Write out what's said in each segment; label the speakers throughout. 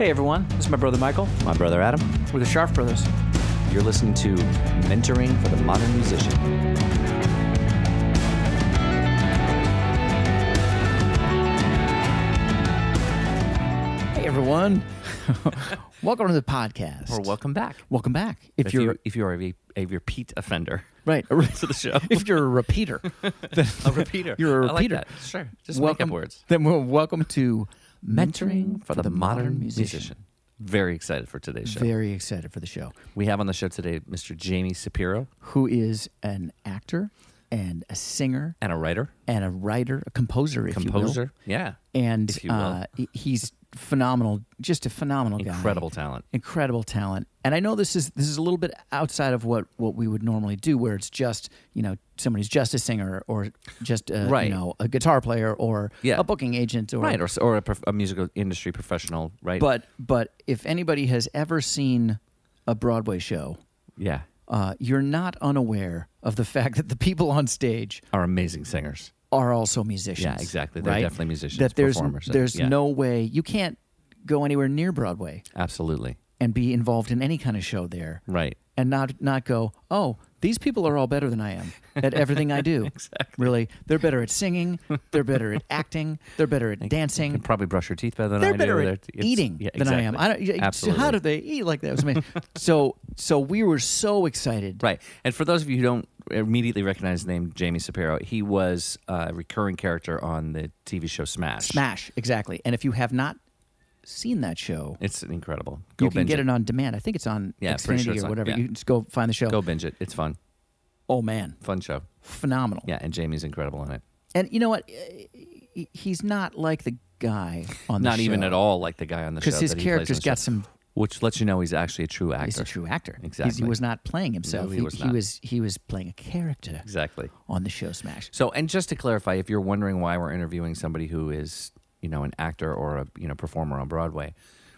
Speaker 1: Hey everyone, this is my brother Michael.
Speaker 2: My brother Adam.
Speaker 1: We're the Sharp Brothers.
Speaker 2: You're listening to Mentoring for the Modern Musician.
Speaker 3: Hey everyone, welcome to the podcast.
Speaker 2: Or welcome back.
Speaker 3: welcome back. If,
Speaker 2: If
Speaker 3: you're
Speaker 2: you if you are a, a repeat offender
Speaker 3: right
Speaker 2: to the show,
Speaker 3: if you're a repeater, then
Speaker 2: a repeater,
Speaker 3: You're a
Speaker 2: I like
Speaker 3: repeater.
Speaker 2: that. Sure, just
Speaker 3: welcome.
Speaker 2: make up words.
Speaker 3: Then well, welcome to
Speaker 2: Mentoring mm-hmm. for the, modern, musician. Very excited for today's show.
Speaker 3: Very excited for the show.
Speaker 2: we have on the show today Mr. Jamie Cepero
Speaker 3: Who is an actor and a singer
Speaker 2: and a writer,
Speaker 3: and a writer, a composer, if you will.
Speaker 2: composer. Yeah,
Speaker 3: And
Speaker 2: if you will.
Speaker 3: uh, he's phenomenal, just a phenomenal guy.
Speaker 2: incredible talent.
Speaker 3: incredible talent. And I know this is this is a little bit outside of what what we would normally do, where it's just you know somebody's just a singer or just a,
Speaker 2: Right.
Speaker 3: you know a guitar player or
Speaker 2: Yeah.
Speaker 3: a booking agent or
Speaker 2: Right, or, or a, a musical industry professional, right?
Speaker 3: But but if anybody has ever seen a Broadway show,
Speaker 2: yeah,
Speaker 3: uh, you're not unaware of the fact that the people on stage
Speaker 2: are amazing singers.
Speaker 3: are also musicians.
Speaker 2: Yeah, exactly. They're
Speaker 3: right?
Speaker 2: definitely musicians,
Speaker 3: That there's
Speaker 2: performers.
Speaker 3: there's
Speaker 2: Yeah.
Speaker 3: no way you can't go anywhere near Broadway
Speaker 2: Absolutely.
Speaker 3: and be involved in any kind of show there.
Speaker 2: Right.
Speaker 3: and not not go, oh, these people are all better than I am at everything I do.
Speaker 2: Exactly.
Speaker 3: Really, they're better at singing. They're better at acting. They're better at
Speaker 2: You
Speaker 3: dancing.
Speaker 2: can probably brush your teeth better than
Speaker 3: They're
Speaker 2: I
Speaker 3: better
Speaker 2: do.
Speaker 3: at
Speaker 2: They're-
Speaker 3: eating
Speaker 2: yeah,
Speaker 3: than I am. I don't,
Speaker 2: Absolutely.
Speaker 3: How do they eat like that? It was amazing. so so we were so excited.
Speaker 2: Right. And for those of you who don't immediately recognize the name Jamie Cepero, he was a recurring character on the TV show Smash.
Speaker 3: Smash exactly. And if you have not seen that show,
Speaker 2: It's incredible. Go
Speaker 3: you can
Speaker 2: binge
Speaker 3: get
Speaker 2: it.
Speaker 3: on demand. I think it's on
Speaker 2: Yeah, pretty
Speaker 3: Xfinity
Speaker 2: sure it's
Speaker 3: or
Speaker 2: on-
Speaker 3: whatever.
Speaker 2: yeah.
Speaker 3: You can just go find the show.
Speaker 2: Go binge it. It's fun.
Speaker 3: Oh man,
Speaker 2: Fun show.
Speaker 3: phenomenal.
Speaker 2: Yeah, and Jamie's incredible in it.
Speaker 3: And you know what? Uh, he- He's not like the guy on the show.
Speaker 2: Not even at all like the guy on the show.
Speaker 3: because his
Speaker 2: that he plays on
Speaker 3: character's
Speaker 2: the
Speaker 3: got
Speaker 2: show.
Speaker 3: some
Speaker 2: which lets you know he's actually a true actor.
Speaker 3: He's a true actor. He's-
Speaker 2: Exactly.
Speaker 3: he was not playing himself.
Speaker 2: He was
Speaker 3: he,
Speaker 2: not.
Speaker 3: was he was playing a character
Speaker 2: Exactly.
Speaker 3: on the show Smash.
Speaker 2: So, and just to clarify, if you're wondering why we're interviewing somebody who is, you know, an actor or a you know performer on Broadway,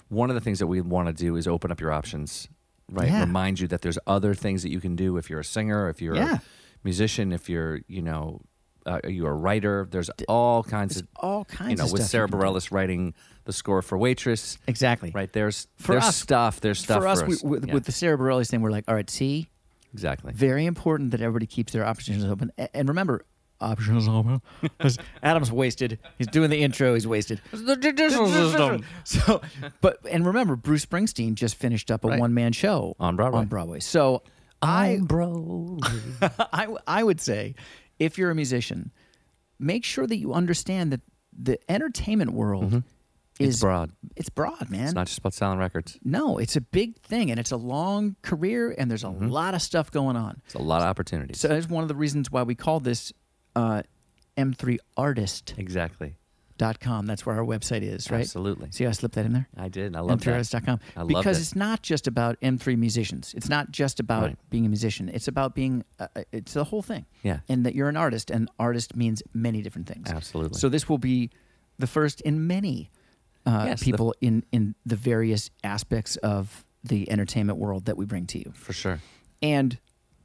Speaker 2: one of the things that we want to do is open up your options, right?
Speaker 3: Yeah.
Speaker 2: Remind you that there's other things that you can do if you're a singer, if you're
Speaker 3: Yeah.
Speaker 2: a musician, if you're, you know, uh, you're a writer. There's all kinds
Speaker 3: There's
Speaker 2: of
Speaker 3: all kinds
Speaker 2: you know, with Sara
Speaker 3: you can do.
Speaker 2: Bareilles writing the score for Waitress,
Speaker 3: Exactly.
Speaker 2: right? There's
Speaker 3: For
Speaker 2: there's
Speaker 3: us-
Speaker 2: stuff. There's stuff
Speaker 3: for us,
Speaker 2: for
Speaker 3: we, with,
Speaker 2: Yeah,
Speaker 3: with the Sara Bareilles thing, we're like, all right, see,
Speaker 2: exactly.
Speaker 3: very important that everybody keeps their options open. And remember, options open. 'Cause Adam's wasted. He's doing the intro. He's wasted.
Speaker 2: the judicial system.
Speaker 3: So, but and remember, Bruce Springsteen just finished up a
Speaker 2: Right.
Speaker 3: one man show
Speaker 2: On Broadway.
Speaker 3: On Broadway. So I
Speaker 2: bro.
Speaker 3: I, I would say if you're a musician, make sure that you understand that the entertainment world is
Speaker 2: Mm-hmm. It's broad.
Speaker 3: It's broad, man.
Speaker 2: It's not just about selling records.
Speaker 3: no, it's a big thing and it's a long career and there's a
Speaker 2: Mm-hmm.
Speaker 3: lot of stuff going on.
Speaker 2: It's a lot of opportunities.
Speaker 3: So that's one of the reasons why we call this uh, m3artist.
Speaker 2: exactly. Dot com.
Speaker 3: That's where our website is, right?
Speaker 2: Absolutely.
Speaker 3: See how I slipped that in there?
Speaker 2: I did. I love that.
Speaker 3: M3artist.com.
Speaker 2: I loved
Speaker 3: Because
Speaker 2: it.
Speaker 3: it's not just about M3 musicians. It's not just about
Speaker 2: Right.
Speaker 3: being a musician. It's about being, uh, uh, it's the whole thing.
Speaker 2: Yeah.
Speaker 3: And that you're an artist, and artist means many different things.
Speaker 2: Absolutely.
Speaker 3: So this will be the first in many uh,
Speaker 2: Yes, the-
Speaker 3: people in, in the various aspects of the entertainment world that we bring to you.
Speaker 2: For sure.
Speaker 3: And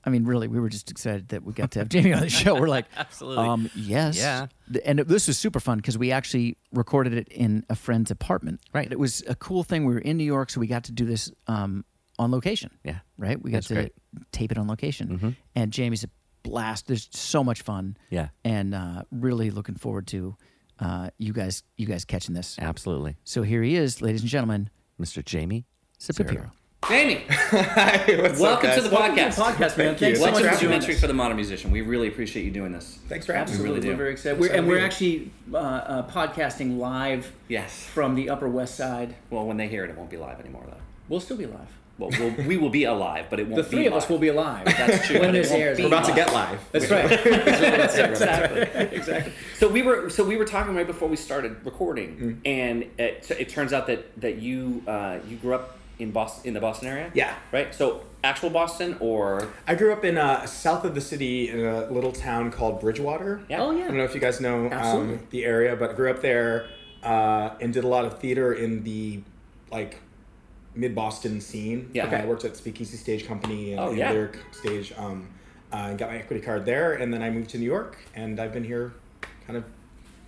Speaker 3: I mean, really, we were just excited that we got to have Jamie on the show. We're like,
Speaker 2: Absolutely.
Speaker 3: um, yes,
Speaker 2: Yeah.
Speaker 3: And it- this was super fun because we actually recorded it in a friend's apartment.
Speaker 2: Right.
Speaker 3: It was a cool thing. We were in New York, so we got to do this um, on location.
Speaker 2: Yeah.
Speaker 3: Right. We got
Speaker 2: That's
Speaker 3: to
Speaker 2: great.
Speaker 3: tape it on location,
Speaker 2: Mhm.
Speaker 3: and Jamie's a blast. There's so much fun.
Speaker 2: Yeah.
Speaker 3: And uh, really looking forward to uh, you guys, you guys catching this.
Speaker 2: Absolutely.
Speaker 3: So here he is, ladies and gentlemen,
Speaker 2: Mr. Jamie
Speaker 3: Cepero.
Speaker 2: Cepero.
Speaker 4: Jamie,
Speaker 5: Hi, what's
Speaker 4: welcome
Speaker 5: up,
Speaker 4: to
Speaker 5: guys?
Speaker 4: the podcast.
Speaker 1: podcast, man.
Speaker 5: Thank
Speaker 1: Thanks
Speaker 5: you.
Speaker 1: so
Speaker 4: Welcome
Speaker 1: much
Speaker 4: to
Speaker 1: for doing
Speaker 4: Mentoring for the Modern Musician. We really appreciate you doing this.
Speaker 5: Thanks for having me.
Speaker 4: really do.
Speaker 1: We're very excited.
Speaker 5: Excited
Speaker 1: We're, and
Speaker 5: to
Speaker 1: we're
Speaker 5: be here.
Speaker 1: actually uh, uh, podcasting live
Speaker 4: Yes.
Speaker 1: from the Upper West Side.
Speaker 4: Well, when they hear it, it won't be live anymore, though.
Speaker 1: We'll still be live.
Speaker 4: Well, we'll we will be alive, but it won't
Speaker 1: The
Speaker 4: be
Speaker 1: three of us
Speaker 4: live.
Speaker 1: will be alive.
Speaker 4: That's true.
Speaker 1: when
Speaker 4: but it
Speaker 1: this
Speaker 4: won't
Speaker 1: airs.
Speaker 4: be
Speaker 5: We're about to
Speaker 4: live.
Speaker 5: get live.
Speaker 1: That's right.
Speaker 4: exactly. exactly. So we were so we were talking right before we started recording, and it, it turns out that that you uh, you grew up in Boston in the Boston area.
Speaker 5: Yeah.
Speaker 4: Right. So actual Boston or
Speaker 5: I grew up in uh, south of the city in a little town called Bridgewater.
Speaker 4: yeah.
Speaker 1: Oh yeah.
Speaker 5: I don't know if you guys know um, the area, but grew up there uh, and did a lot of theater in the like mid Boston scene.
Speaker 4: Yeah. Okay.
Speaker 5: I worked at Speakeasy Stage Company and,
Speaker 4: Oh,
Speaker 5: and
Speaker 4: yeah.
Speaker 5: Lyric Stage. Um, uh, and got my equity card there, and then I moved to New York, and I've been here kind of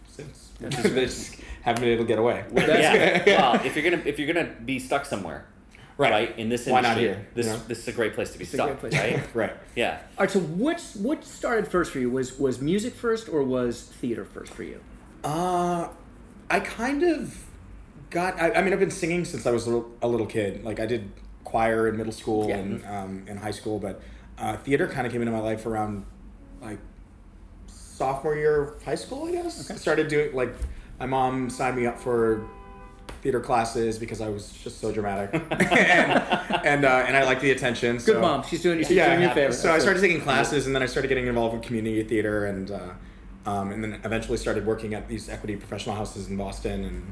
Speaker 5: since. Just haven't been able to get away.
Speaker 2: yeah. well, if you're gonna if you're gonna be stuck somewhere,
Speaker 5: Right.
Speaker 2: right, in this industry,
Speaker 5: Why
Speaker 2: industry,
Speaker 5: not here,
Speaker 2: this
Speaker 5: you know?
Speaker 2: this is a great place to be
Speaker 3: a
Speaker 2: stuck,
Speaker 3: great place.
Speaker 2: right?
Speaker 5: right.
Speaker 2: yeah.
Speaker 3: All right. So what what started first for you? Was was music first or was theater first for you?
Speaker 5: Uh, I kind of got. I, I mean, I've been singing since I was a little, a little kid. Like I did choir in middle school
Speaker 3: Yeah.
Speaker 5: and um, in high school, but uh, theater kind of came into my life around like sophomore year of high school. I guess I started doing like my mom signed me up for theater classes because I was just so dramatic and and, uh, and I liked the attention.
Speaker 3: Good
Speaker 5: so,
Speaker 3: mom. She's doing, she's
Speaker 5: yeah,
Speaker 3: doing your favor.
Speaker 5: So I started taking classes, and then I started getting involved with community theater, and uh, um, and then eventually started working at these equity professional houses in Boston, and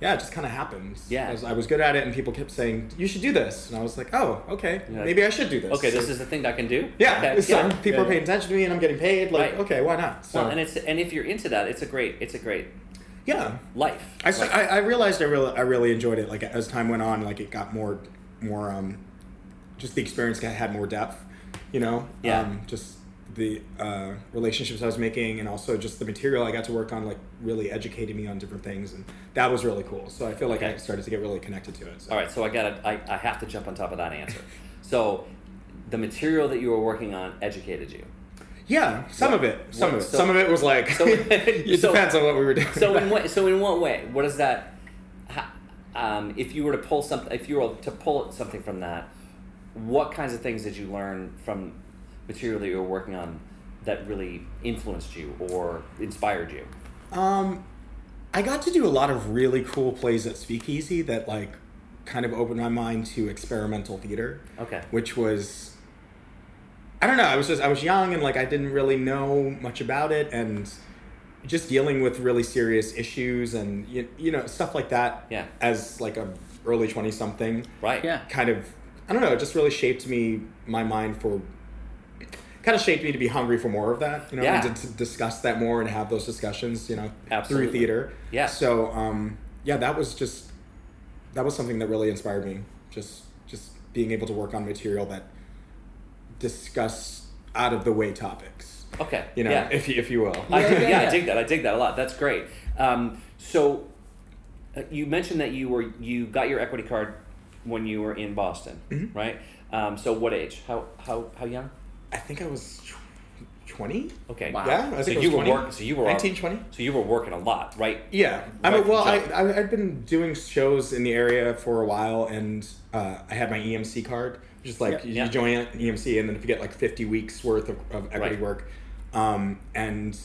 Speaker 5: yeah, it just kind of happened.
Speaker 2: Yeah.
Speaker 5: I was, I was good at it, and people kept saying you should do this, and I was like, oh, okay, maybe I should do this.
Speaker 2: Okay, this
Speaker 5: So-
Speaker 2: is the thing that I can do.
Speaker 5: yeah.
Speaker 2: Okay,
Speaker 5: so
Speaker 2: yeah.
Speaker 5: people
Speaker 3: Yeah,
Speaker 5: are paying attention to me, and I'm getting paid. Like,
Speaker 2: Right.
Speaker 5: okay, why not? So
Speaker 2: Well, and it's and if you're into that, it's a great it's a great
Speaker 5: yeah,
Speaker 2: life.
Speaker 5: I,
Speaker 2: Like,
Speaker 5: I, I realized I really I really enjoyed it. Like as time went on, like it got more more um, just the experience got, had more depth. You know,
Speaker 2: Yeah.
Speaker 5: Um, just the uh, relationships I was making, and also just the material I got to work on, like really educated me on different things, and that was really cool. So I feel like I started to get really connected to it. So.
Speaker 2: all right, so I got I, I have to jump on top of that answer. So the material that you were working on educated you.
Speaker 5: Yeah, some of it. Some
Speaker 2: what-
Speaker 5: of it.
Speaker 2: so-
Speaker 5: some of it was like.
Speaker 2: so-
Speaker 5: it
Speaker 2: so-
Speaker 5: depends on what we were doing.
Speaker 2: So in what so in what way? What is that? Um, if you were to pull something, if you were to pull something from that, what kinds of things did you learn from material that you were working on that really influenced you or inspired you?
Speaker 5: Um, I got to do a lot of really cool plays at Speakeasy that like kind of opened my mind to experimental theater.
Speaker 2: Okay.
Speaker 5: Which was I don't know, I was just I was young and like I didn't really know much about it and just dealing with really serious issues and you, you know stuff like that
Speaker 2: Yeah.
Speaker 5: as like a early 20 something
Speaker 2: Right.
Speaker 3: Yeah.
Speaker 5: kind of I don't know, it just really shaped me my mind for kind of shaped me to be hungry for more of that, you know,
Speaker 2: Yeah.
Speaker 5: and to, to discuss that more and have those discussions, you know,
Speaker 2: Absolutely.
Speaker 5: through theater.
Speaker 2: Yeah.
Speaker 5: So, um, yeah, that was just that was something that really inspired me. Just just being able to work on material that discuss out of the way topics,
Speaker 2: Okay.
Speaker 5: you know,
Speaker 2: Yeah.
Speaker 5: if you, if you will.
Speaker 2: I,
Speaker 3: Yeah,
Speaker 2: yeah,
Speaker 3: yeah,
Speaker 2: I dig that. I dig that a lot. That's great. Um, so, uh, you mentioned that you were you got your equity card when you were in Boston,
Speaker 5: Mm-hmm.
Speaker 2: right? Um, so, what age? How how how young?
Speaker 5: I think I was twenty.
Speaker 2: Okay.
Speaker 3: Wow.
Speaker 5: Yeah, I
Speaker 2: So
Speaker 5: think I
Speaker 2: you
Speaker 5: was
Speaker 2: were
Speaker 5: 20.
Speaker 2: working. So you were
Speaker 5: 19, 20.
Speaker 2: So you were working a lot, right?
Speaker 5: Yeah, I
Speaker 2: Right
Speaker 5: mean, well, I, I I'd been doing shows in the area for a while, and uh, I had my EMC card, just like you,
Speaker 2: Yeah.
Speaker 5: join EMC, and then if you get like fifty weeks worth of, of equity
Speaker 2: Right.
Speaker 5: work, um, and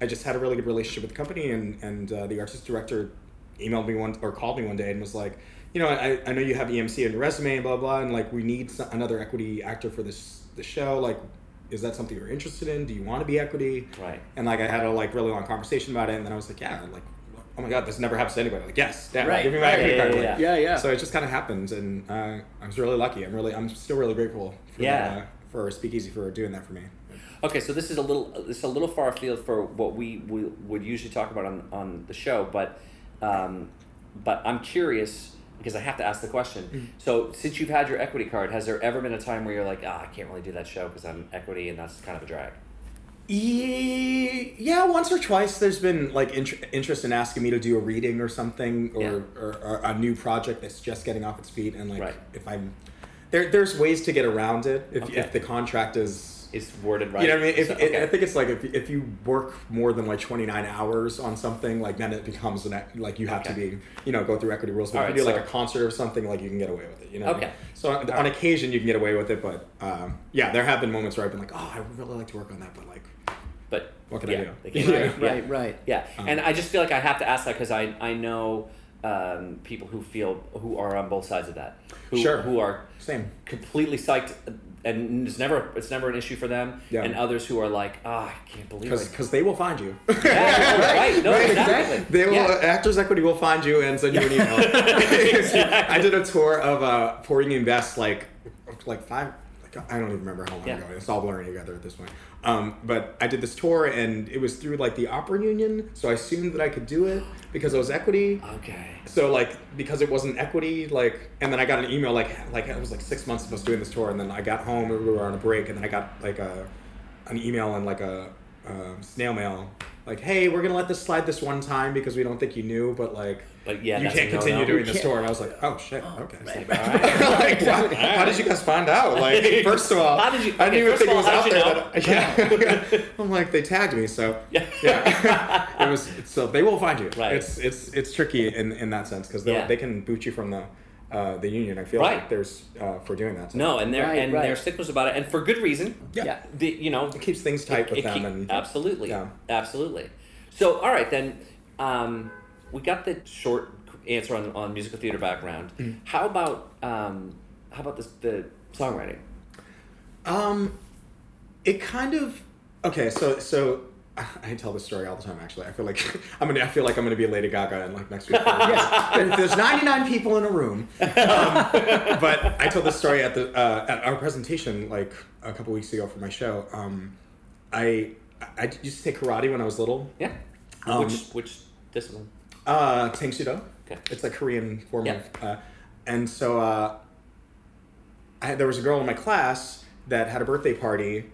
Speaker 5: I just had a really good relationship with the company, and and uh, the artist director emailed me one or called me one day and was like, you know, I, I know you have EMC on your resume, and blah blah, and like we need some, another equity actor for this the show, like. Is that something you're interested in? Do you want to be equity?
Speaker 2: Right.
Speaker 5: And like I had a like really long conversation about it, and then I was like, yeah, like, oh my god, this never happens to anybody. Like, yes, dad,
Speaker 3: Right,
Speaker 5: give me my
Speaker 3: right,
Speaker 5: equity
Speaker 2: yeah,
Speaker 5: card.
Speaker 2: yeah,
Speaker 5: Like,
Speaker 3: Yeah, yeah.
Speaker 5: So it just kind of happened, and uh, I was really lucky. I'm really, I'm still really grateful. For
Speaker 2: Yeah.
Speaker 5: uh, for Speakeasy for doing that for me.
Speaker 2: Okay, so this is a little this is a little far afield for what we, we would usually talk about on, on the show, but um, but I'm curious because I have to ask the question.
Speaker 5: Mm-hmm.
Speaker 2: So since you've had your equity card, has there ever been a time where you're like, ah, I can't really do that show because I'm equity and that's kind of a drag?
Speaker 5: Ye- Yeah, once or twice there's been like int- interest in asking me to do a reading or something, or,
Speaker 2: Yeah.
Speaker 5: or, or a new project that's just getting off its feet, and like
Speaker 2: Right.
Speaker 5: if I'm there, there's ways to get around it if,
Speaker 2: Okay.
Speaker 5: if the contract is
Speaker 2: It's worded right.
Speaker 5: You know what I mean? If,
Speaker 2: So-
Speaker 5: it- I think it's like if, if you work more than like 29 hours on something, like then it becomes an like you have to be, you know, go through equity rules. But
Speaker 2: All
Speaker 5: if
Speaker 2: right,
Speaker 5: you do
Speaker 2: so-
Speaker 5: like a concert or something, like you can get away with it. You know? I
Speaker 2: Okay.
Speaker 5: mean? So on, on occasion you can get away with it, but um, yeah, there have been moments where I've been like, oh, I would really like to work on that, but like,
Speaker 2: but
Speaker 5: What can I do?
Speaker 2: they can't-
Speaker 3: Right,
Speaker 2: yeah.
Speaker 3: right, right.
Speaker 2: Yeah,
Speaker 5: Um,
Speaker 2: and I just feel like I have to ask that because I I know um, people who feel who are on both sides of that, who
Speaker 5: Sure.
Speaker 2: who are
Speaker 5: same.
Speaker 2: completely psyched and it's never it's never an issue for them,
Speaker 5: Yeah.
Speaker 2: and others who are like, ah, I can't believe it.
Speaker 5: Because they will find you.
Speaker 2: Yeah, right, no,
Speaker 5: Right,
Speaker 2: exactly.
Speaker 5: They will.
Speaker 2: Yeah.
Speaker 5: Actors Equity will find you and send you an email. I did a tour of uh, Porgy and Bess like like five. Like, I don't even remember how long
Speaker 2: Yeah.
Speaker 5: ago. It's all blurring together at this point. Um, but I did this tour and it was through like the opera union, so I assumed that I could do it because I was equity.
Speaker 2: Okay.
Speaker 5: So like because it wasn't equity, like, and then I got an email like like it was like six months of us doing this tour, and then I got home and we were on a break, and then I got like a an email and like a um, snail mail. Like, hey, we're gonna let this slide this one time because we don't think you knew, but like,
Speaker 2: But yeah,
Speaker 5: you can't
Speaker 2: a no-no.
Speaker 5: continue doing
Speaker 6: You
Speaker 5: this
Speaker 6: can't-
Speaker 5: tour. And I was like, oh shit, okay.
Speaker 2: All right.
Speaker 5: like, wow, how did you guys find out? Like, first of all,
Speaker 2: How did you-
Speaker 5: I didn't
Speaker 2: okay,
Speaker 5: even think
Speaker 2: of
Speaker 5: it was out
Speaker 2: how
Speaker 5: there.
Speaker 2: did
Speaker 5: that- yeah. I'm like, they tagged me, so
Speaker 2: Yeah.
Speaker 5: yeah, it was. So they will find you.
Speaker 2: Right.
Speaker 5: It's it's it's tricky in in that sense because
Speaker 2: Yeah.
Speaker 5: they can boot you from the uh, the union. I feel
Speaker 2: Right.
Speaker 5: like there's uh, for doing that. So
Speaker 2: No, and they're
Speaker 6: Right,
Speaker 2: and
Speaker 6: right.
Speaker 2: they're sticklers about it, and for good reason.
Speaker 5: Yeah.
Speaker 6: Yeah.
Speaker 2: The, you know,
Speaker 5: It keeps things tight with
Speaker 2: it
Speaker 5: them
Speaker 2: keep-
Speaker 5: and
Speaker 2: absolutely,
Speaker 5: Yeah.
Speaker 2: absolutely. So, all right, then um, we got the short answer on, on musical theater background.
Speaker 5: Mm.
Speaker 2: How about um, how about this, the songwriting?
Speaker 5: Um, it kind of okay. So so I tell this story all the time. Actually, I feel like I'm gonna. I feel like I'm gonna be a Lady Gaga in like next week. yes. There's 99 people in a room, um, but I told this story at the uh, at our presentation like a couple weeks ago for my show. Um, I I used to take karate when I was little.
Speaker 2: Yeah,
Speaker 5: Um,
Speaker 2: which which discipline?
Speaker 5: Uh, Tang Soo Do.
Speaker 2: Okay.
Speaker 5: It's a Korean form
Speaker 2: Yeah.
Speaker 5: of. Uh, and so uh, I, there was a girl in my class that had a birthday party,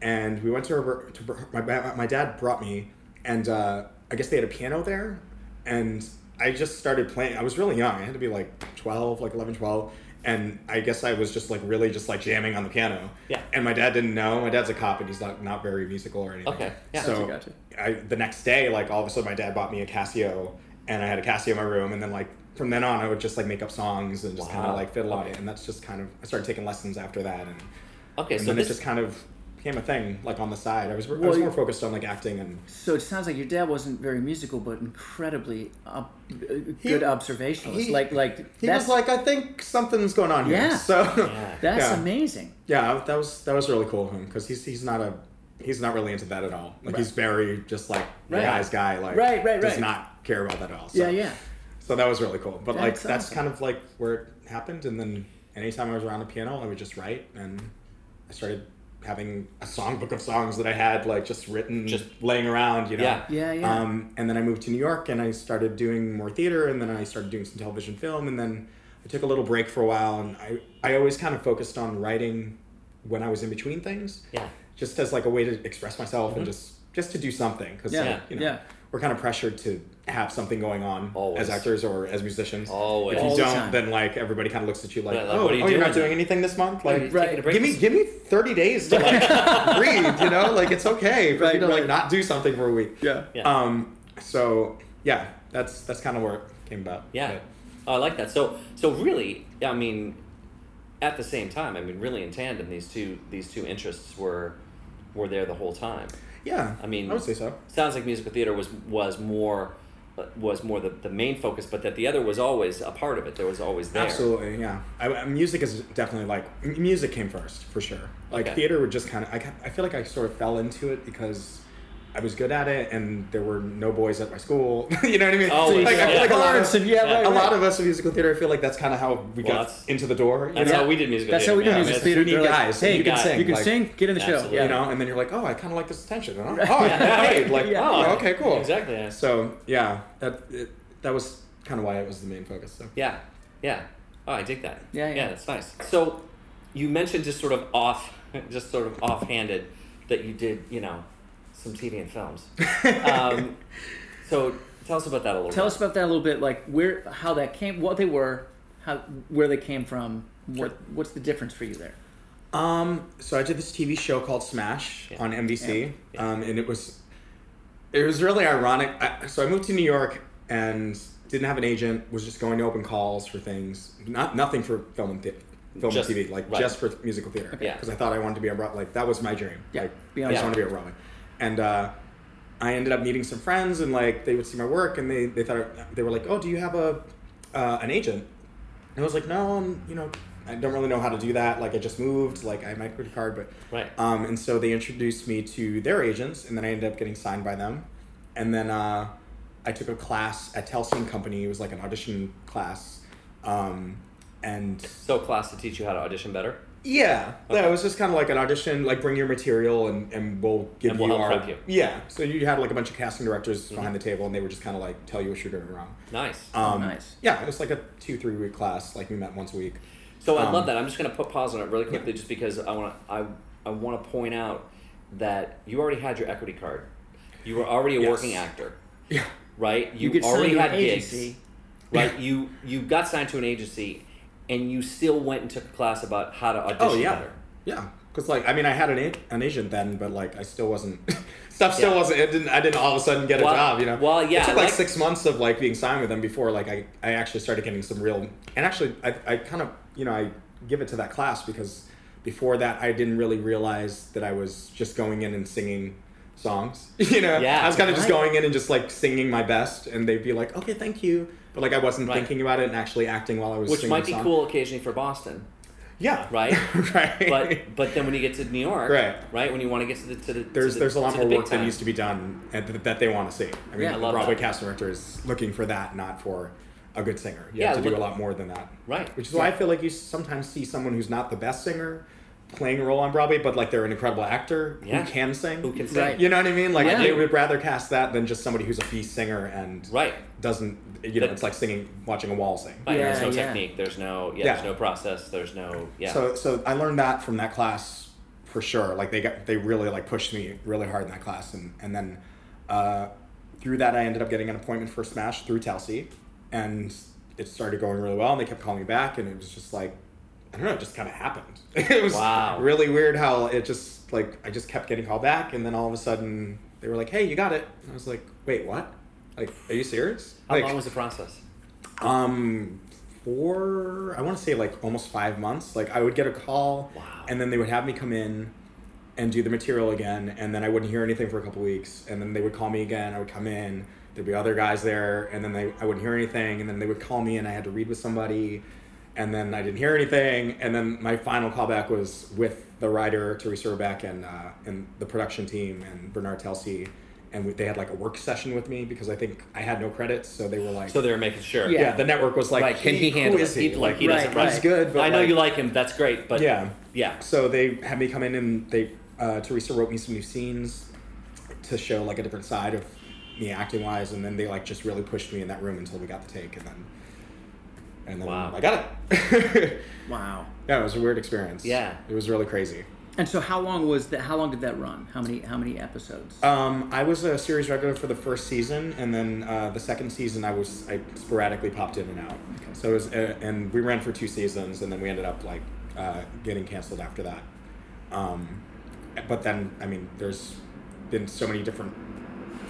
Speaker 5: and we went to her. To her- my my dad brought me, and uh, I guess they had a piano there, and I just started playing. I was really young. I had to be like twelve, like 11, 12. And I guess I was just like really just like jamming on the piano.
Speaker 2: Yeah.
Speaker 5: And my dad didn't know. My dad's a cop, and he's not not very musical or anything.
Speaker 2: Okay, yeah.
Speaker 5: So
Speaker 6: Gotcha, gotcha.
Speaker 5: I, the next day, like all of a sudden, my dad bought me a Casio, and I had a Casio in my room, and then like from then on, I would just like make up songs and just kind of like fiddle on it, and that's just kind of I started taking lessons after that, and,
Speaker 2: Okay,
Speaker 5: and
Speaker 2: so
Speaker 5: then
Speaker 2: this
Speaker 5: it just kind of became a thing like on the side. I was I was more focused on like acting and
Speaker 3: So it sounds like your dad wasn't very musical, but incredibly
Speaker 5: He-
Speaker 3: good observationalist.
Speaker 5: he-
Speaker 3: like, like
Speaker 5: he
Speaker 3: that's
Speaker 5: was like, I think something's going on here.
Speaker 3: Yeah.
Speaker 5: So
Speaker 2: Yeah.
Speaker 3: that's
Speaker 5: yeah.
Speaker 3: amazing.
Speaker 5: Yeah, that was that was really cool of him because he's he's not a he's not really into that at all. Like he's very just like the
Speaker 3: Right.
Speaker 5: guy's guy. Like
Speaker 3: Right, right, right.
Speaker 5: does not care about that at all. So.
Speaker 3: Yeah, yeah.
Speaker 5: So that was really cool. But like
Speaker 3: That's
Speaker 5: that's
Speaker 3: awesome.
Speaker 5: kind of like where it happened. And then anytime I was around a piano, I would just write, and I started having a songbook of songs that I had like just written,
Speaker 2: Just-
Speaker 5: just laying around. You know.
Speaker 2: Yeah.
Speaker 3: Yeah, yeah.
Speaker 5: Um, and then I moved to New York, and I started doing more theater, and then I started doing some television film, and then I took a little break for a while, and I I always kind of focused on writing when I was in between things
Speaker 2: yeah,
Speaker 5: just as like a way to express myself and just just to do something because
Speaker 3: Yeah,
Speaker 5: you know
Speaker 3: yeah.
Speaker 5: We're kind of pressured to have something going on
Speaker 2: Always.
Speaker 5: as actors or as musicians.
Speaker 2: Always.
Speaker 5: If you
Speaker 3: All the
Speaker 5: don't,
Speaker 3: time.
Speaker 5: then like everybody kind of looks at you like,
Speaker 2: Right, like,
Speaker 5: oh,
Speaker 2: what are you
Speaker 5: oh you're not
Speaker 2: doing?
Speaker 5: doing anything this month.
Speaker 2: Are you
Speaker 5: Like,
Speaker 2: taking a break
Speaker 5: give me
Speaker 2: this-
Speaker 5: give me thirty days to like breathe. You know, like it's okay for
Speaker 3: Right,
Speaker 5: you to like
Speaker 3: right.
Speaker 5: not do something for a week.
Speaker 3: Yeah.
Speaker 2: Yeah.
Speaker 5: Um. So yeah, that's that's kind of where it came about.
Speaker 2: yeah.
Speaker 5: But-
Speaker 2: Oh, I like that. So, so really, I mean, at the same time, I mean, really in tandem, these two these two interests were were there the whole time.
Speaker 5: Yeah.
Speaker 2: I mean-
Speaker 5: I would say so.
Speaker 2: sounds like musical theater was was more was more the, the main focus, but that the other was always a part of it. There was always there.
Speaker 5: Absolutely, yeah. I, I- music is definitely like music came first for sure. Like
Speaker 2: Okay.
Speaker 5: theater would just kind of I, I feel like I sort of fell into it because I was good at it and there were no boys at my school. you know what I mean?
Speaker 2: Always,
Speaker 5: like, I feel like a lot of
Speaker 3: yeah,
Speaker 2: right,
Speaker 5: a lot of us in musical theater. I feel like that's kind of how we
Speaker 2: Well,
Speaker 5: got into the door. You
Speaker 2: That's
Speaker 5: know?
Speaker 2: how we did musical
Speaker 3: That's
Speaker 2: theater.
Speaker 3: how we do
Speaker 2: man.
Speaker 3: music
Speaker 5: it's-
Speaker 3: theater.
Speaker 5: we need
Speaker 3: They're like,
Speaker 5: guys,
Speaker 3: hey,
Speaker 5: you can sing.
Speaker 3: You can
Speaker 5: like,
Speaker 3: sing. Get in the show. Yeah.
Speaker 5: You know, and then you're like, oh, I kind of like this attention. And, oh, oh, yeah, great. Like,
Speaker 3: Yeah.
Speaker 5: oh, okay, cool.
Speaker 2: Exactly. Yeah.
Speaker 5: So yeah, that it, that was kind of why it was the main focus. So.
Speaker 2: Yeah, yeah. Oh, I dig that.
Speaker 3: Yeah, yeah.
Speaker 2: Yeah, that's nice. So, you mentioned just sort of off, just sort of offhanded that you did, you know, some TV and films. Um, so, tell us about that a little. Bit.
Speaker 3: Tell
Speaker 2: bit.
Speaker 3: us about that a little bit, like where, how that came, what they were, how, where they came from. What, what's the difference for you there?
Speaker 5: Um, so I did this TV show called Smash
Speaker 2: Yeah.
Speaker 5: on NBC,
Speaker 2: Yeah.
Speaker 5: um, and it was it was really ironic. I, so I moved to New York and didn't have an agent. Was just going to open calls for things, not nothing for film and th- film
Speaker 2: Just-
Speaker 5: and TV, like
Speaker 2: right.
Speaker 5: just for musical theater.
Speaker 2: Yeah.
Speaker 5: because I thought I wanted to be a Broadway. Like that was my dream.
Speaker 3: Yeah,
Speaker 5: like
Speaker 3: be
Speaker 5: I
Speaker 3: on
Speaker 5: just
Speaker 2: Broadway.
Speaker 5: wanted to be a Broadway, and uh, I ended up meeting some friends, and like they would see my work, and they they thought they were like, oh, do you have a uh, an agent? And I was like, no, I'm, you know, I don't really know how to do that. Like, I just moved. Like, I have my credit card, but
Speaker 2: Right.
Speaker 5: Um, and so they introduced me to their agents, and then I ended up getting signed by them. And then uh, I took a class at Telsey Company. It was like an audition class, um, and
Speaker 2: So, class to teach you how to audition better.
Speaker 5: Yeah,
Speaker 2: Okay.
Speaker 5: yeah, it was just kind of like an audition. Like, bring your material, and, and we'll give
Speaker 2: And we'll
Speaker 5: you
Speaker 2: help
Speaker 5: our
Speaker 2: prep you.
Speaker 5: yeah. So you had like a bunch of casting directors
Speaker 2: Mm-hmm.
Speaker 5: behind the table, and they were just kind of like tell you what you're doing wrong.
Speaker 2: Nice.
Speaker 5: Um,
Speaker 3: nice.
Speaker 5: Yeah, it was like a two three week class. Like we met once a week.
Speaker 2: So I
Speaker 5: Um,
Speaker 2: love that. I'm just going to put pause on it really quickly, just because I want to I I want to point out that you already had your equity card. You were already a
Speaker 5: Yes.
Speaker 2: working actor,
Speaker 5: Yeah.
Speaker 2: right?
Speaker 3: You get
Speaker 2: already
Speaker 3: to an
Speaker 2: had gigs,
Speaker 3: agency.
Speaker 2: right? You you got signed to an agency, and you still went and took a class about how to audition
Speaker 5: Oh yeah,
Speaker 2: better.
Speaker 5: yeah. Because like I mean, I had an a- an agent then, but like I still wasn't. Stuff still
Speaker 2: Yeah.
Speaker 5: wasn't. It didn't. I didn't all of a sudden get a
Speaker 2: Well-
Speaker 5: job. You know.
Speaker 2: well, yeah,
Speaker 5: It took like,
Speaker 2: like-
Speaker 5: six months of like being signed with them before like I I actually started getting some real. And actually, I I kind of you know I give it to that class because before that I didn't really realize that I was just going in and singing songs. You know.
Speaker 2: Yeah.
Speaker 5: I was kind of just going in and just like singing my best, and they'd be like, "Okay, thank you," but like I wasn't
Speaker 2: Right.
Speaker 5: thinking about it and actually acting while I was
Speaker 2: Which might be cool occasionally for Boston,
Speaker 5: Yeah.
Speaker 2: right?
Speaker 5: right.
Speaker 2: but but then when you get to New York,
Speaker 5: Right.
Speaker 2: right, when you want to get to the to the
Speaker 5: there's
Speaker 2: to the,
Speaker 5: there's a lot more work that needs to be done and th- that they want to see. I mean,
Speaker 3: Yeah, I
Speaker 5: the Broadway
Speaker 2: that.
Speaker 5: casting director is looking for that, not for a good singer. You
Speaker 2: Yeah,
Speaker 5: have to do a lot more than that.
Speaker 2: Right.
Speaker 5: Which is why I feel like you sometimes see someone who's not the best singer playing a role on Broadway, but like they're an incredible actor
Speaker 2: Yeah.
Speaker 5: who can sing.
Speaker 2: Who can sing?
Speaker 3: Right.
Speaker 5: You know what I mean? Like
Speaker 3: Yeah.
Speaker 5: they would rather cast that than just somebody who's a a B singer and
Speaker 2: Right.
Speaker 5: doesn't. You know,
Speaker 2: That-
Speaker 5: it's like singing, watching a wall sing.
Speaker 2: Right. there's no
Speaker 3: yeah.
Speaker 2: technique. There's no yeah,
Speaker 5: Yeah.
Speaker 2: There's no process. There's no yeah.
Speaker 5: So so I learned that from that class for sure. Like they got they really like pushed me really hard in that class, and and then uh, through that I ended up getting an appointment for Smash through Telsey, and it started going really well. And they kept calling me back, and it was just like I don't know, it just kind of happened. it was
Speaker 2: Wow.
Speaker 5: really weird how it just like I just kept getting called back, and then all of a sudden they were like, "Hey, you got it." And I was like, "Wait, what? Like, are you serious?"
Speaker 2: How
Speaker 5: like,
Speaker 2: long was the process?
Speaker 5: um, four, I want to say like almost five months. Like I would get a call,
Speaker 2: Wow.
Speaker 5: and then they would have me come in and do the material again, and then I wouldn't hear anything for a couple weeks, and then they would call me again. I would come in, there'd be other guys there, and then they I wouldn't hear anything, and then they would call me, and I had to read with somebody, and then I didn't hear anything, and then my final callback was with the writer Theresa Rebeck and uh, and the production team and Bernard Telsey. And we, they had like a work session with me because I think I had no credits, so they were like,
Speaker 2: So they were making sure.
Speaker 3: Yeah.
Speaker 5: yeah, the network was like,
Speaker 2: Right. Can he
Speaker 5: who
Speaker 2: handle
Speaker 5: is
Speaker 2: it?
Speaker 5: he?
Speaker 2: He, like he doesn't.
Speaker 3: Right,
Speaker 2: Right.
Speaker 5: He's good, but
Speaker 2: I know
Speaker 5: like-
Speaker 2: you like him. That's great. But
Speaker 5: yeah.
Speaker 2: yeah.
Speaker 5: So they had me come in and they uh, Theresa wrote me some new scenes to show like a different side of me acting wise, and then they like just really pushed me in that room until we got the take, and then and then
Speaker 2: Wow.
Speaker 5: I got it.
Speaker 3: Wow.
Speaker 5: yeah, it was a weird experience.
Speaker 2: Yeah.
Speaker 5: it was really crazy.
Speaker 3: And so, how long was that? How long did that run? How many? How many episodes?
Speaker 5: Um, I was a series regular for the first season, and then uh, the second season I was I sporadically popped in and out. Okay. So it was, uh, and we ran for two seasons, and then we ended up like uh, getting canceled after that. Um, but then I mean, there's been so many different.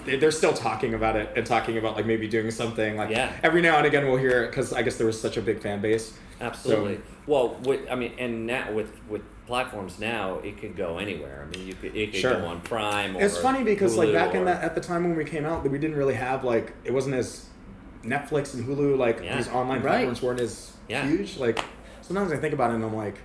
Speaker 5: They- They're still talking about it and talking about like maybe doing something like
Speaker 2: Yeah.
Speaker 5: every now and again we'll hear it because I guess there was such a big fan base.
Speaker 2: Absolutely.
Speaker 5: So-
Speaker 2: well, with, I mean, and now with with platforms now, it could go anywhere. I mean, you could it could
Speaker 5: Sure.
Speaker 2: go on Prime. Or
Speaker 5: It's funny because like
Speaker 2: Hulu
Speaker 5: back in that at the time when we came out, we didn't really have like it wasn't as Netflix and Hulu like
Speaker 2: Yeah.
Speaker 5: these online
Speaker 3: Right.
Speaker 5: platforms weren't as
Speaker 2: Yeah.
Speaker 5: huge. Like sometimes I think about it and I'm like,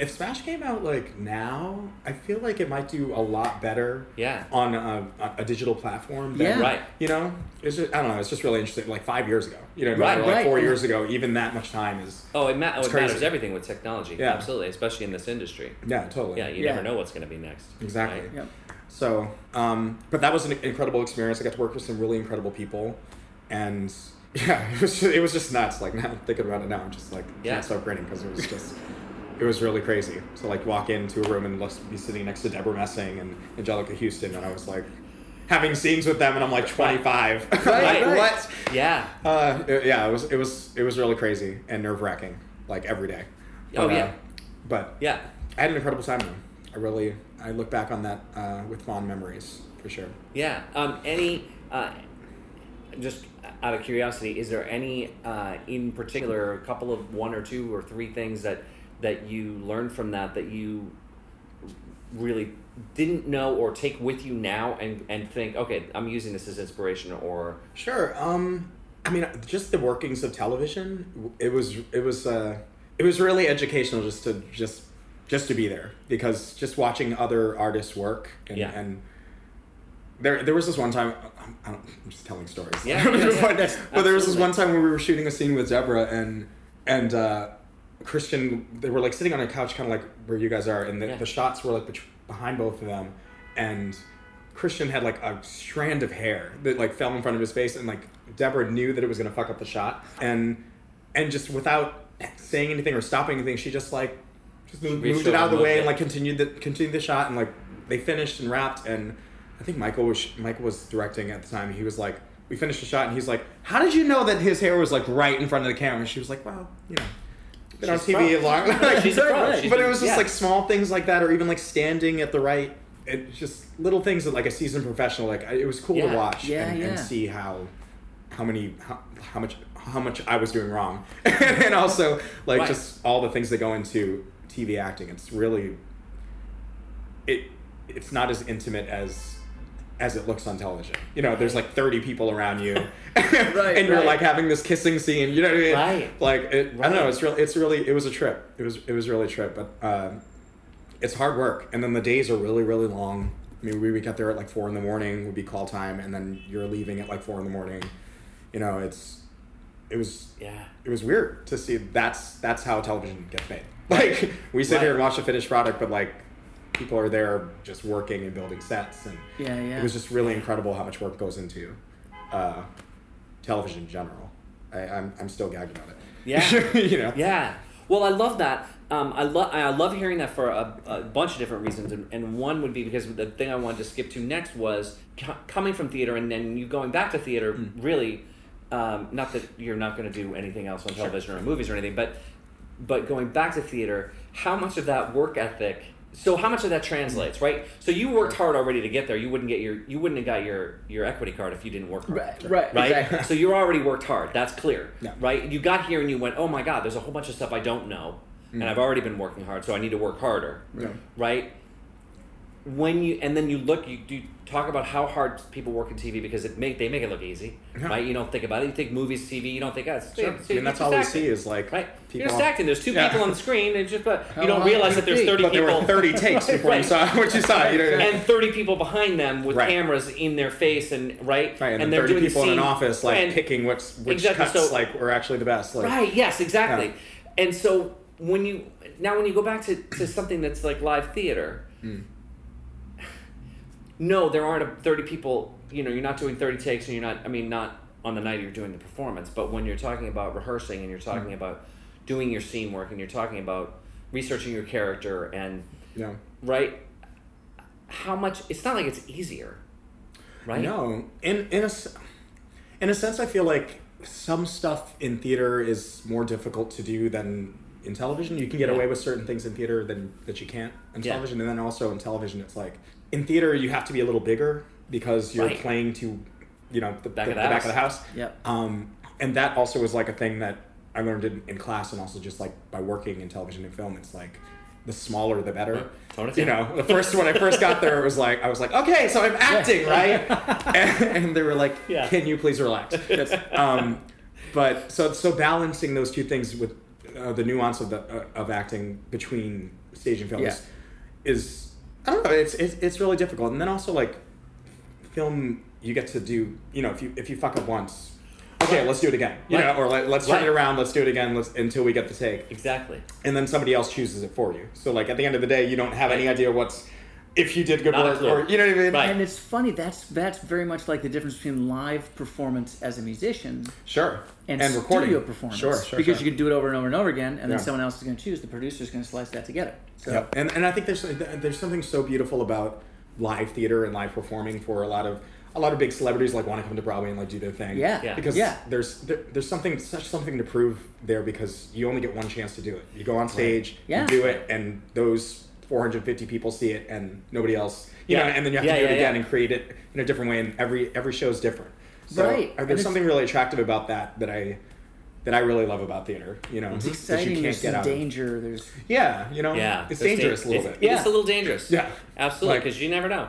Speaker 5: if Smash came out like now, I feel like it might do a lot better
Speaker 2: Yeah.
Speaker 5: on a, a digital platform. Than,
Speaker 3: Yeah.
Speaker 2: Right.
Speaker 5: You know, it's just, I don't know. It's just really interesting. Like five years ago, you know,
Speaker 2: Right,
Speaker 5: like
Speaker 3: right,
Speaker 5: four years ago, even that much time is
Speaker 2: Oh, it, ma-
Speaker 5: It's
Speaker 2: it matters everything with technology.
Speaker 5: Yeah.
Speaker 2: Absolutely, especially in this industry.
Speaker 5: yeah, totally.
Speaker 2: Yeah, you
Speaker 3: Yeah.
Speaker 2: never know what's going to be next.
Speaker 5: Exactly.
Speaker 2: right?
Speaker 3: Yep.
Speaker 5: So, um, but that was an incredible experience. I got to work with some really incredible people, and yeah, it was just, it was just nuts. Like now thinking about it now, I'm just like
Speaker 2: Yeah.
Speaker 5: can't stop grinning because it was just it was really crazy. So like walk into a room and be sitting next to Debra Messing and Anjelica Huston, and I was like having scenes with them, and I'm like 25.
Speaker 3: Right,
Speaker 5: like
Speaker 3: right.
Speaker 5: what?
Speaker 2: Yeah.
Speaker 5: Uh, it- yeah, it was it was it was really crazy and nerve wracking, like every day.
Speaker 2: Oh,
Speaker 5: But, uh,
Speaker 2: yeah.
Speaker 5: but
Speaker 2: Yeah.
Speaker 5: I had an incredible time. I really I look back on that uh, with fond memories for sure.
Speaker 2: Yeah. Um, any, uh, just out of curiosity, is there any uh, in particular, a couple of one or two or three things that that you learned from that that you really didn't know or take with you now and and think, okay, I'm using this as inspiration or
Speaker 5: Sure. Um, I mean, just the workings of television. It was it was uh, it was really educational just to just just to be there because just watching other artists work and,
Speaker 2: Yeah.
Speaker 5: and there there was this one time I'm, I don't, I'm just telling stories.
Speaker 2: Yeah, yeah, yeah.
Speaker 5: but, there was this one time when we were shooting a scene with Debra and and uh, Christian. They were like sitting on a couch, kind of like where you guys are, and the,
Speaker 2: Yeah.
Speaker 5: the shots were like bet- behind both of them, and Christian had like a strand of hair that like fell in front of his face, and like Debra knew that it was gonna fuck up the shot, and and just without saying anything or stopping anything, she just like just moved, moved it out of the way
Speaker 2: moved
Speaker 5: and like continued the continued the shot and like they finished and wrapped, and I think Michael was Michael was directing at the time. He was like, we finished the shot, and he's like, "How did you know that his hair was like right in front of the camera?" And she was like, "Well, you know." Been on TV long.
Speaker 2: She's a pro. She's
Speaker 5: but it was just
Speaker 2: yeah.
Speaker 5: like small things like that, or even like standing at the right. It's just little things that like a seasoned professional like. I- It was cool
Speaker 2: Yeah.
Speaker 5: to watch
Speaker 3: Yeah,
Speaker 5: and, and see how how many how, how much how much I was doing wrong, and also like
Speaker 2: Right.
Speaker 5: just all the things that go into TV acting. It's really it it's not as intimate as as it looks on television. You know, there's like 30 people around you, and you're
Speaker 3: right.
Speaker 5: like having this kissing scene. You know what I mean?
Speaker 2: Right.
Speaker 5: Like it, I don't know. It's really it's really it was a trip. It was it was really a trip, but um, it's hard work, and then the days are really really long. I mean, we would get there at like four in the morning would be call time, and then you're leaving at like four in the morning. You know, it's it was
Speaker 2: Yeah.
Speaker 5: it was weird to see that's that's how television gets made. Like we sit
Speaker 2: Right.
Speaker 5: here and watch the finished product, but like people are there just working and building sets, and
Speaker 3: Yeah, yeah.
Speaker 5: it was just really incredible how much work goes into uh, television in general. I, I'm I'm still gagged about it.
Speaker 2: Yeah.
Speaker 5: you know.
Speaker 2: Yeah. Well, I love that. Um, I love I love hearing that for a, a bunch of different reasons, and, and one would be because the thing I wanted to skip to next was co- coming from theater and then you going back to theater. Really, um, not that you're not going to do anything else on television or movies or anything, but but going back to theater, how much of that work ethic? So how much of that translates, right? So you worked hard already to get there. You wouldn't get your you wouldn't have got your your equity card if you didn't work hard
Speaker 3: Right, right,
Speaker 2: right?
Speaker 3: exactly.
Speaker 2: So you already worked hard. That's clear,
Speaker 5: Yeah.
Speaker 2: right? You got here and you went, oh my god, there's a whole bunch of stuff I don't know, and mm. I've already been working hard, so I need to work harder,
Speaker 5: Yeah.
Speaker 2: right? When you and then you look, you, you talk about how hard people work in TV because it make they make it look easy,
Speaker 5: Yeah.
Speaker 2: right? You don't think about it. You think movies, TV. You don't think, oh, it's,
Speaker 5: Sure.
Speaker 2: it's-
Speaker 5: I mean,
Speaker 2: it's
Speaker 5: that's
Speaker 2: just
Speaker 5: all we see is like
Speaker 2: Right,
Speaker 5: people.
Speaker 2: you're just acting. There's two
Speaker 5: Yeah.
Speaker 2: people on the screen, and just but you don't realize that there's thirty
Speaker 5: But there were 30 takes before you saw what you saw. You know,
Speaker 2: and 30 people behind them with
Speaker 5: Right.
Speaker 2: cameras in their face and right,
Speaker 5: right, and, then
Speaker 2: they're
Speaker 5: 30
Speaker 2: doing
Speaker 5: people
Speaker 2: the
Speaker 5: in an
Speaker 2: scene,
Speaker 5: office like
Speaker 2: and-
Speaker 5: picking what's which
Speaker 2: Exactly,
Speaker 5: cuts
Speaker 2: so-
Speaker 5: like were actually the best. Like,
Speaker 2: right yes exactly
Speaker 5: Yeah.
Speaker 2: and so when you now when you go back to, to something that's like live theater
Speaker 5: Hmm.
Speaker 2: No there aren't a 30 people you know you're not doing 30 takes and you're not i mean not on the night you're doing the performance but when you're talking about rehearsing and you're talking
Speaker 5: Hmm.
Speaker 2: about doing your scene work and you're talking about researching your character and
Speaker 5: yeah.
Speaker 2: right how much it's not like it's easier right
Speaker 5: No, in in a in a sense, I feel like some stuff in theater is more difficult to do than in television. You can get
Speaker 2: Yeah.
Speaker 5: away with certain things in theater than that you can't in
Speaker 2: Yeah.
Speaker 5: television, and then also in television, it's like in theater you have to be a little bigger because you're
Speaker 2: Right.
Speaker 5: playing to, you know, the
Speaker 2: Back
Speaker 5: the,
Speaker 2: of the
Speaker 5: the back
Speaker 2: house.
Speaker 5: of the house.
Speaker 3: Yep.
Speaker 5: Um, and that also was like a thing that I learned in, in class, and also just like by working in television and film, it's like the smaller the better.
Speaker 2: Tone
Speaker 5: You know, the first when I first got there, it was like I was like, okay, so I'm acting, right? and, and they were like,
Speaker 2: Yeah.
Speaker 5: can you please relax? um, but so so balancing those two things with uh, the nuance of the uh, of acting between stage and film
Speaker 3: Yeah.
Speaker 5: is, is I don't know. It's, it's it's really difficult, and then also like film, you get to do. You know, if you if you fuck up once, okay, let's do it again. You
Speaker 2: Right.
Speaker 5: know, or let, let's turn
Speaker 2: Right.
Speaker 5: it around. Let's do it again. Let's until we get the take
Speaker 2: exactly
Speaker 5: and then somebody else chooses it for you. So like at the end of the day, you don't have any idea what's if you did good
Speaker 2: Not
Speaker 5: work or you know what I mean.
Speaker 2: Right.
Speaker 3: And it's funny. That's that's very much like the difference between live performance as a musician
Speaker 5: Sure.
Speaker 3: and,
Speaker 5: recording
Speaker 3: studio performance.
Speaker 5: Sure, sure.
Speaker 3: Because
Speaker 5: sure.
Speaker 3: you can do it over and over and over again, and then
Speaker 5: Yeah.
Speaker 3: someone else is going to choose. The producer's going to slice that together. So
Speaker 5: Yep. And and I think there's there's something so beautiful about live theater and live performing for a lot of a lot of big celebrities like want to come to Broadway and like do their thing.
Speaker 3: Yeah.
Speaker 2: Yeah.
Speaker 5: Because
Speaker 3: Yeah.
Speaker 5: there's there, there's something such something to prove there because you only get one chance to do it. You go on stage,
Speaker 3: Yeah.
Speaker 5: you do it, and those 450 people see it, and nobody else. You
Speaker 2: Yeah.
Speaker 5: know, and then you have
Speaker 2: Yeah,
Speaker 5: to do
Speaker 2: yeah,
Speaker 5: it again
Speaker 2: yeah.
Speaker 5: and create it in a different way. And every every show is different. So
Speaker 3: Right. And
Speaker 5: there's something really attractive about that that I that I really love about theater. You know,
Speaker 3: it's exciting.
Speaker 5: you
Speaker 3: There's
Speaker 5: can't get
Speaker 3: some
Speaker 5: out. of.
Speaker 3: danger. There's
Speaker 5: Yeah, you know,
Speaker 2: yeah
Speaker 5: it's
Speaker 2: There's
Speaker 5: dangerous
Speaker 2: da-
Speaker 5: a little
Speaker 2: it's,
Speaker 5: bit.
Speaker 2: it's a little dangerous
Speaker 5: Yeah.
Speaker 2: absolutely
Speaker 5: Like-
Speaker 2: because you never know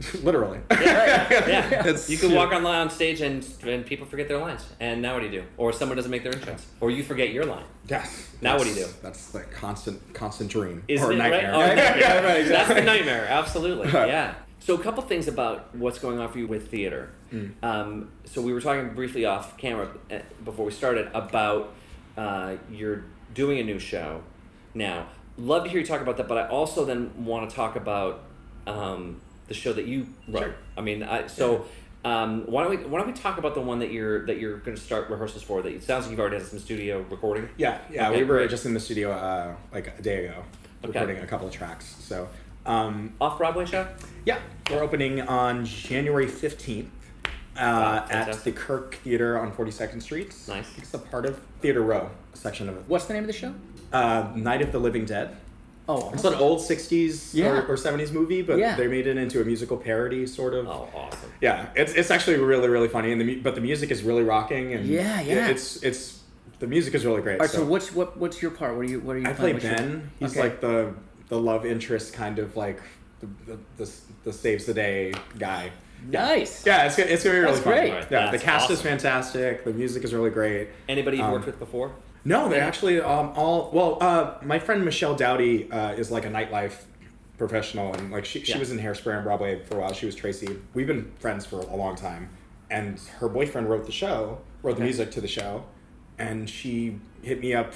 Speaker 5: Literally.
Speaker 2: yeah
Speaker 5: It's-
Speaker 2: you can walk on on stage and and people forget their lines and now what do you do or someone doesn't make their entrance or you forget your line
Speaker 5: Yes.
Speaker 2: Now what do you do?
Speaker 5: That's the constant, constant dream
Speaker 2: Is
Speaker 5: or
Speaker 2: it
Speaker 5: nightmare.
Speaker 2: right? Oh, nightmare.
Speaker 5: Yeah, right,
Speaker 2: That's the nightmare. Absolutely. Yeah. So a couple things about what's going on for you with theater.
Speaker 5: Mm.
Speaker 2: Um, so we were talking briefly off camera uh, before we started about uh, you're doing a new show now. Love to hear you talk about that, but I also then want to talk about um, the show that you wrote.
Speaker 5: Sure.
Speaker 2: I mean, I, so. Um, why don't we why don't we talk about the one that you're that you're going to start rehearsals for? That it sounds like you've already had some studio recording.
Speaker 5: Yeah, yeah.
Speaker 2: Okay,
Speaker 5: we were
Speaker 2: great.
Speaker 5: just in the studio uh, like a day ago,
Speaker 2: Okay.
Speaker 5: recording a couple of tracks. So Um,
Speaker 2: Off Broadway show.
Speaker 5: yeah, we're opening on January 15th uh,
Speaker 2: Wow,
Speaker 5: at the Kirk Theater on 42nd Street.
Speaker 2: Nice.
Speaker 5: It's a part of Theater Row section of it.
Speaker 3: What's the name of the show?
Speaker 5: Uh, Night of the Living Dead.
Speaker 3: Oh,
Speaker 5: It's an old 60s
Speaker 3: Yeah.
Speaker 5: or, or 70s movie, but
Speaker 3: Yeah.
Speaker 5: they made it into a musical parody, sort of.
Speaker 2: Oh, awesome.
Speaker 5: Yeah, it's, it's actually really really funny, and the but the music is really rocking, and
Speaker 3: Yeah,
Speaker 5: it-
Speaker 3: yeah.
Speaker 5: it's it's the music is really great.
Speaker 3: All right, so, what's what what's your part? What are you what are you?
Speaker 5: I play
Speaker 3: playing? What's your-
Speaker 5: Ben. He's
Speaker 3: Okay.
Speaker 5: like the the love interest kind of like the the, the, the saves the day guy.
Speaker 3: nice.
Speaker 5: Yeah, it's gonna, it's gonna be really
Speaker 3: That's
Speaker 5: fun.
Speaker 3: great.
Speaker 2: Right,
Speaker 5: Yeah, the
Speaker 2: that's
Speaker 5: cast is fantastic. The music is really great.
Speaker 2: Anybody you've
Speaker 5: Um,
Speaker 2: worked with before?
Speaker 5: No, they actually um, all well. Uh, my friend Michelle Dowdy uh, is like a nightlife professional, and like she, she
Speaker 2: Yeah.
Speaker 5: was in Hairspray on Broadway for a while. She was Tracy. We've been friends for a long time, and her boyfriend wrote the show, wrote the
Speaker 2: Okay.
Speaker 5: music to the show, and she hit me up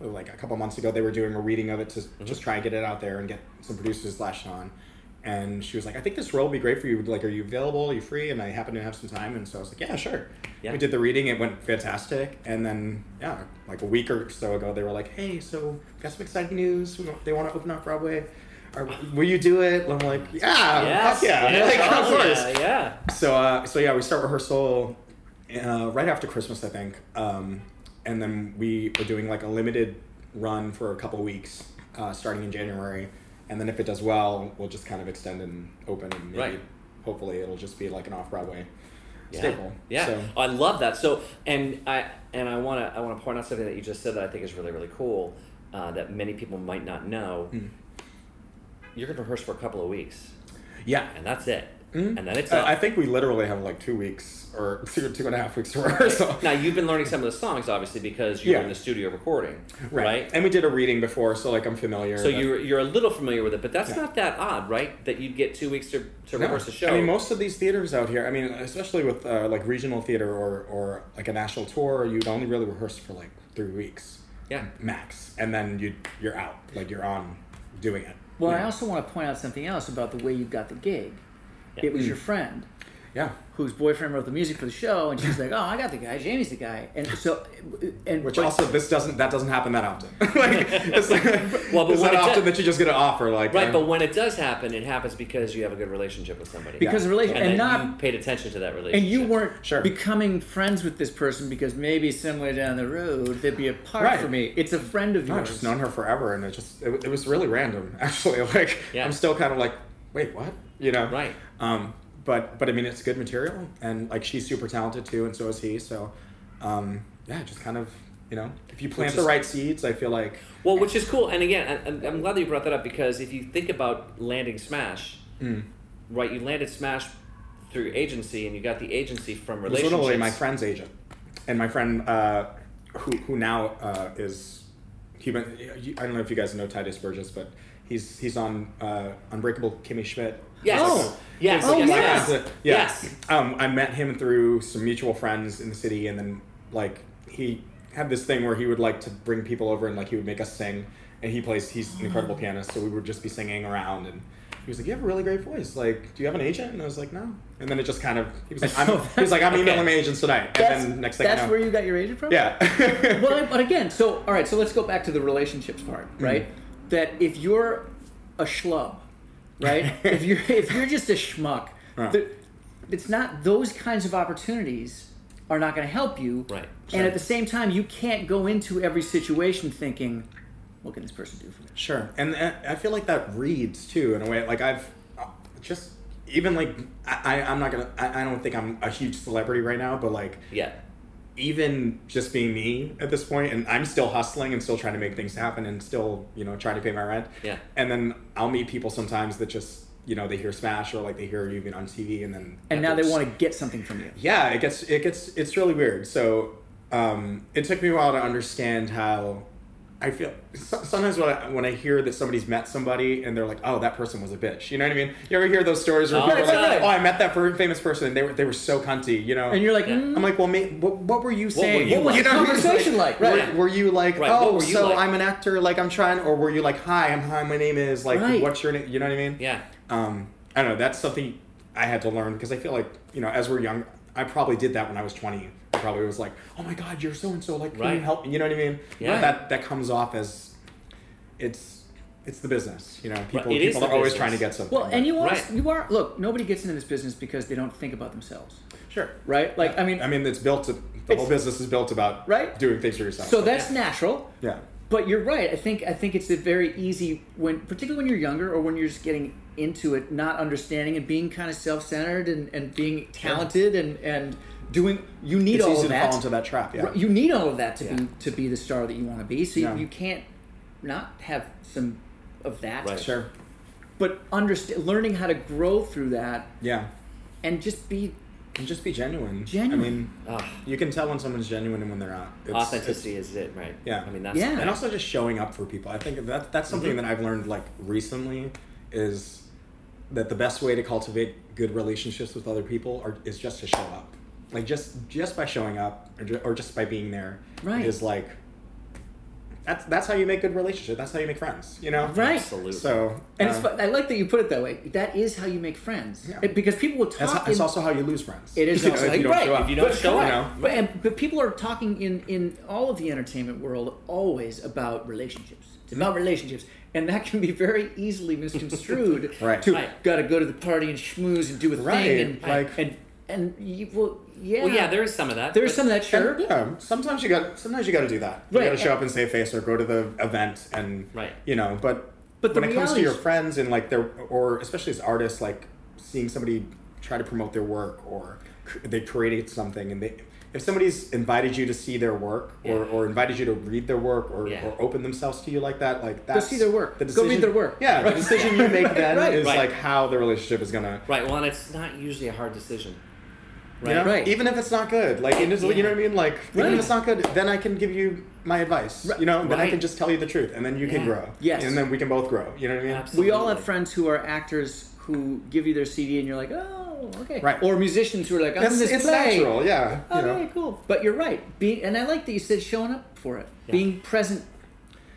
Speaker 5: like a couple months ago. They were doing a reading of it to
Speaker 2: Mm-hmm.
Speaker 5: just try and get it out there and get some producers lashed on. And she was like, "I think this role would be great for you. Like, are you available? Are you free?" And I happened to have some time, and so I was like, "Yeah, sure."
Speaker 2: Yeah.
Speaker 5: We did the reading; it went fantastic. And then, yeah, like a week or so ago, they were like, "Hey, so got some exciting news. Want, they want to open up Broadway. Are, will you do it?" And I'm like, "Yeah, fuck yeah, like, of
Speaker 2: oh,
Speaker 5: course."
Speaker 2: Yeah, yeah.
Speaker 5: So, uh, so yeah, we start rehearsal uh, right after Christmas, I think, um, and then we are doing like a limited run for a couple weeks, uh, starting in January, and then if it does well, we'll just kind of extend and open, and maybe
Speaker 2: Right.
Speaker 5: hopefully it'll just be like an off Broadway
Speaker 2: Yeah.
Speaker 5: staple.
Speaker 2: Yeah,
Speaker 5: So,
Speaker 2: I love that. So, and I and I want to I want to point out something that you just said that I think is really really cool uh, that many people might not know.
Speaker 5: Hmm.
Speaker 2: You're going to rehearse for a couple of weeks,
Speaker 5: yeah.
Speaker 2: and that's it.
Speaker 5: Mhm.
Speaker 2: And then it's
Speaker 5: Uh,
Speaker 2: up.
Speaker 5: I think we literally have like two weeks or two two and a half weeks to rehearsal.
Speaker 2: now you've been learning some of the songs obviously because you were
Speaker 5: Yeah.
Speaker 2: in the studio recording, right?
Speaker 5: And we did a reading before, so like I'm familiar.
Speaker 2: So
Speaker 5: but-
Speaker 2: you're you're a little familiar with it, but that's
Speaker 5: Yeah.
Speaker 2: not that odd, right? That you'd get two weeks to, to
Speaker 5: No.
Speaker 2: rehearse a show.
Speaker 5: I mean, most of these theaters out here, I mean, especially with uh, like regional theater or, or like a national tour, you'd only really rehearse for like three weeks
Speaker 2: yeah,
Speaker 5: max, and then you you're out, like you're on doing it.
Speaker 3: Well,
Speaker 5: you
Speaker 3: I also want to point out something else about the way you got the gig.
Speaker 2: Yeah.
Speaker 3: It was your friend
Speaker 5: yeah,
Speaker 3: whose boyfriend wrote the music for the show, and she's like, "Oh, I got the guy. Jamie's the guy." And so, and
Speaker 5: which
Speaker 3: but-
Speaker 5: also this doesn't that doesn't happen that often. like, it's like,
Speaker 2: Well, but
Speaker 5: it's
Speaker 2: when
Speaker 5: not
Speaker 2: it
Speaker 5: often
Speaker 2: does-
Speaker 5: that you just get an offer. Like
Speaker 2: right.
Speaker 5: uh,
Speaker 2: But when it does happen, it happens because you have a good relationship with somebody.
Speaker 3: because of relation,
Speaker 2: and,
Speaker 3: and,
Speaker 2: that
Speaker 3: not
Speaker 2: you paid attention to that relationship.
Speaker 3: and you weren't
Speaker 5: Sure.
Speaker 3: becoming friends with this person because maybe somewhere down the road they'd be a part
Speaker 5: Right.
Speaker 3: for me. It's a friend of
Speaker 5: no, I've
Speaker 3: yours.
Speaker 5: just known her forever, and it just it, it was really random actually. Like
Speaker 2: Yeah.
Speaker 5: I'm still kind of like, wait, what? You know?
Speaker 2: Right.
Speaker 5: Um, but but I mean, it's good material, and like she's super talented too, and so is he. So, um, yeah, just kind of you know, if you plant
Speaker 2: Which
Speaker 5: the right seeds, I feel like
Speaker 2: Well, which is cool, and again, and I'm glad that you brought that up because if you think about landing Smash,
Speaker 5: mm,
Speaker 2: right? You landed Smash through agency, and you got the agency from relationships.
Speaker 5: literally my friend's agent, and my friend uh, who who now uh, is he went. I don't know if you guys know Tituss Burgess, but he's he's on uh, Unbreakable Kimmy Schmidt.
Speaker 2: Yes.
Speaker 3: Oh.
Speaker 2: Yes.
Speaker 3: Oh,
Speaker 2: yes, yes.
Speaker 5: Um, I met him through some mutual friends in the city, and then like he had this thing where he would like to bring people over and like he would make us sing, and he plays. He's an incredible pianist, so we would just be singing around, and he was like, "You have a really great voice. Like, do you have an agent?" And I was like, "No." And then it just kind of he was like, I'm, he was like, "I'm emailing my agents tonight," and
Speaker 3: That's,
Speaker 5: then next thing
Speaker 3: that's
Speaker 5: I know,
Speaker 3: where you got your agent from.
Speaker 5: yeah,
Speaker 3: well, but again, so all right, so let's go back to the relationships part, right? That if you're a schlub, right? if you're if you're just a schmuck,
Speaker 5: Right.
Speaker 3: the, it's not those kinds of opportunities are not going to help you.
Speaker 2: Right.
Speaker 3: And at the same time, you can't go into every situation thinking, "What can this person do for me?"
Speaker 5: Sure, and uh, I feel like that reads too in a way. Like I've uh, just even like I, I I'm not gonna I, I don't think I'm a huge celebrity right now, but like
Speaker 2: Yeah.
Speaker 5: Even just being me at this point, and I'm still hustling and still trying to make things happen and still you know trying to pay my rent.
Speaker 2: Yeah.
Speaker 5: And then I'll meet people sometimes that just you know they hear Smash or like they hear you even on TV, and then
Speaker 3: And now they want to get something from you.
Speaker 5: yeah, it gets it gets it's really weird. So um, it took me a while to understand how I feel sometimes when I, when I hear that somebody's met somebody and they're like, oh, that person was a bitch. You know what I mean? You ever hear those stories? Where
Speaker 2: oh,
Speaker 5: like, oh I met that famous person. And they were they were so cunty, you know.
Speaker 3: And you're like, mm.
Speaker 5: I'm like, well, what, what, were you saying?
Speaker 2: What, were you
Speaker 3: what was the conversation like?
Speaker 5: like?
Speaker 3: Right?
Speaker 5: Were, were, you like,
Speaker 2: right.
Speaker 5: oh,
Speaker 2: you
Speaker 5: so
Speaker 2: like?
Speaker 5: I'm an actor, like I'm trying, or were you like, hi, I'm hi, my name is like, what's your name? You know what I mean?
Speaker 2: Yeah.
Speaker 5: Um, I don't know. That's something I had to learn because I feel like you know, as we're young, I probably did that when I was 20 probably was like, "Oh my God, you're so and so. Like, can you help me?" You know what I mean?
Speaker 2: Yeah.
Speaker 5: That that comes off as it's it's the business. You know, people people
Speaker 2: the
Speaker 5: are always trying to get something.
Speaker 3: Well, and you are
Speaker 2: Right.
Speaker 3: you are look. Nobody gets into this business because they don't think about themselves,
Speaker 5: sure.
Speaker 3: right? Like I mean,
Speaker 5: I mean, it's built. To, the
Speaker 3: It's-
Speaker 5: whole business is built about
Speaker 3: Right.
Speaker 5: doing things for yourself.
Speaker 3: so that's natural.
Speaker 5: yeah,
Speaker 3: But you're right. I think I think it's a very easy when, particularly when you're younger or when you're just getting into it, not understanding and being kind of self-centered and, and being talented and and doing. You need
Speaker 5: it's
Speaker 3: all
Speaker 5: easy
Speaker 3: of
Speaker 5: to
Speaker 3: that.
Speaker 5: fall into that trap. Yeah,
Speaker 3: You need all of that to
Speaker 2: Yeah.
Speaker 3: be to be the star that you want to be. So
Speaker 5: Yeah.
Speaker 3: you, you can't not have some of that.
Speaker 2: Right.
Speaker 5: sure.
Speaker 3: But understand, learning how to grow through that
Speaker 5: Yeah,
Speaker 3: and just be
Speaker 5: and just be genuine.
Speaker 3: Genuine.
Speaker 5: I mean,
Speaker 2: Ugh.
Speaker 5: you can tell when someone's genuine and when they're not. It's,
Speaker 2: authenticity is it, right?
Speaker 5: Yeah.
Speaker 2: I mean, that's
Speaker 3: Yeah.
Speaker 5: and also just showing up for people. I think that that's something
Speaker 3: Mm-hmm.
Speaker 5: that I've learned like recently is that the best way to cultivate good relationships with other people are, is just to show up. Like just just by showing up or, ju- or just by being there
Speaker 3: Right.
Speaker 5: is like that's that's how you make good relationships. That's how you make friends. You know.
Speaker 3: Right.
Speaker 2: Absolutely.
Speaker 5: So
Speaker 3: And it's
Speaker 5: uh,
Speaker 3: fun. I like that you put it that way. That is how you make friends.
Speaker 5: Yeah.
Speaker 3: It- because people will
Speaker 5: that's,
Speaker 3: talk.
Speaker 5: that's also how you lose friends.
Speaker 3: It is
Speaker 5: You know,
Speaker 3: also
Speaker 5: if you don't
Speaker 3: right.
Speaker 5: show up.
Speaker 2: If you don't
Speaker 3: but,
Speaker 2: show
Speaker 3: correct.
Speaker 5: up.
Speaker 3: But, and, but people are talking in in all of the entertainment world always about relationships. It's about relationships, and that can be very easily misconstrued.
Speaker 5: Right.
Speaker 3: To
Speaker 2: Right.
Speaker 3: got to go to the party and schmooze and do a
Speaker 5: Right.
Speaker 3: thing and
Speaker 5: Like-
Speaker 3: and and you well yeah
Speaker 2: Well, yeah, there is some of that.
Speaker 3: there's some of that sure.
Speaker 5: And, yeah, sometimes you got sometimes you got to do that. You
Speaker 3: Right.
Speaker 5: got to show up and save face or go to the event and
Speaker 2: Right.
Speaker 5: You know, but
Speaker 3: But the
Speaker 5: when it comes to your friends and like their or especially as artists, like seeing somebody try to promote their work or they created something and they if somebody's invited you to see their work or,
Speaker 2: Yeah.
Speaker 5: or invited you to read their work or,
Speaker 2: Yeah.
Speaker 5: or open themselves to you like that, like that's
Speaker 3: see their work.
Speaker 5: The
Speaker 3: Go read their work.
Speaker 5: Yeah, the decision you make then
Speaker 3: Right.
Speaker 5: is
Speaker 2: Right.
Speaker 5: like how the relationship is gonna
Speaker 2: Right. Well, and it's not usually a hard decision.
Speaker 5: You
Speaker 2: Right.
Speaker 5: know?
Speaker 3: Right.
Speaker 5: Even if it's not good, like it is, you know what I mean. Like even if it's not good, then I can give you my advice.
Speaker 3: Right.
Speaker 5: You know, then I can just tell you the truth, and then you can grow.
Speaker 3: Yes.
Speaker 5: and then we can both grow. You know what I mean?
Speaker 2: Absolutely.
Speaker 3: We all have friends who are actors who give you their CD and you're like, oh, okay.
Speaker 5: Right.
Speaker 3: Or musicians who are like, I'm
Speaker 5: It's,
Speaker 3: in this
Speaker 5: it's
Speaker 3: play.
Speaker 5: natural, yeah.
Speaker 3: Oh,
Speaker 5: you know,
Speaker 3: okay, cool. But you're right. Being and I like that you said showing up for it,
Speaker 2: Yeah.
Speaker 3: being present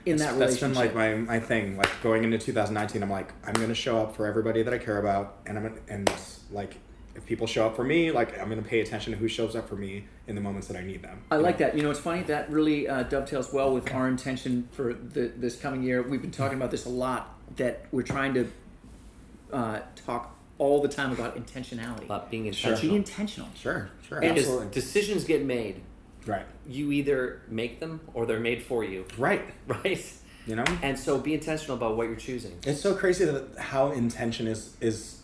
Speaker 3: in that
Speaker 5: that's been like my, my thing. Like going into 2019, I'm like, I'm gonna show up for everybody that I care about, and I'm gonna, and like if people show up for me, like I'm gonna pay attention to who shows up for me in the moments that I need them.
Speaker 3: I like
Speaker 5: know?
Speaker 3: that. You know, it's funny that really uh, dovetails well with our intention for the, this coming year. We've been talking about this a lot. That we're trying to uh, talk all the time about intentionality.
Speaker 2: About being intentional.
Speaker 3: Be
Speaker 2: intentional.
Speaker 3: intentional.
Speaker 5: Sure, sure,
Speaker 3: And
Speaker 5: absolutely.
Speaker 2: Decisions get made.
Speaker 5: right,
Speaker 2: You either make them or they're made for you.
Speaker 5: right.
Speaker 2: Right.
Speaker 5: You know,
Speaker 2: And so be intentional about what you're choosing.
Speaker 5: It's so crazy that how intention is is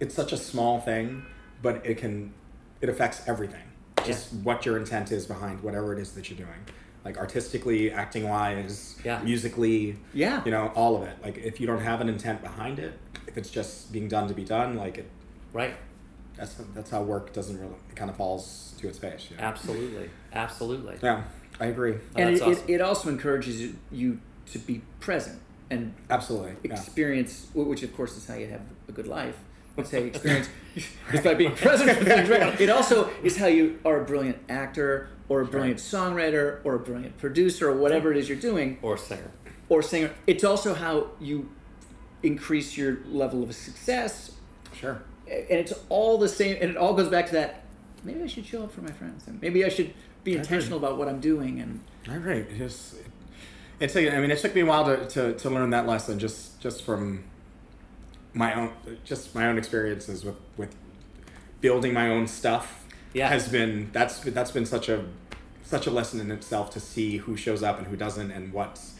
Speaker 5: it's such a small thing, but it can it affects everything. Just what your intent is behind whatever it is that you're doing. Like artistically, acting wise,
Speaker 2: Yeah.
Speaker 5: musically,
Speaker 3: Yeah.
Speaker 5: you know, all of it. Like if you don't have an intent behind it, if it's just being done to be done, like it
Speaker 2: Right.
Speaker 5: that's that's how work doesn't really it kind of falls to its face. You know?
Speaker 2: Absolutely. Absolutely.
Speaker 5: Yeah, I agree.
Speaker 2: Oh,
Speaker 3: and it,
Speaker 2: awesome.
Speaker 3: it, it also encourages you- you to be present and
Speaker 5: Absolutely. Yeah.
Speaker 3: experience, which of course is how you have a good life. Say experience is by being present. Right? It also is how you are a brilliant actor or a brilliant songwriter or a brilliant producer or whatever it is you're doing
Speaker 2: Or singer.
Speaker 3: or singer. It's also how you increase your level of success,
Speaker 5: Sure.
Speaker 3: and it's all the same. And it all goes back to that. Maybe I should show up for my friends, and maybe I should be intentional about what I'm doing. And
Speaker 5: All right. Just it took I mean it took me a while to, to, to learn that lesson just just from my own just my own experiences with, with building my own stuff
Speaker 2: Yeah.
Speaker 5: has been that's that's been such a such a lesson in itself to see who shows up and who doesn't and what's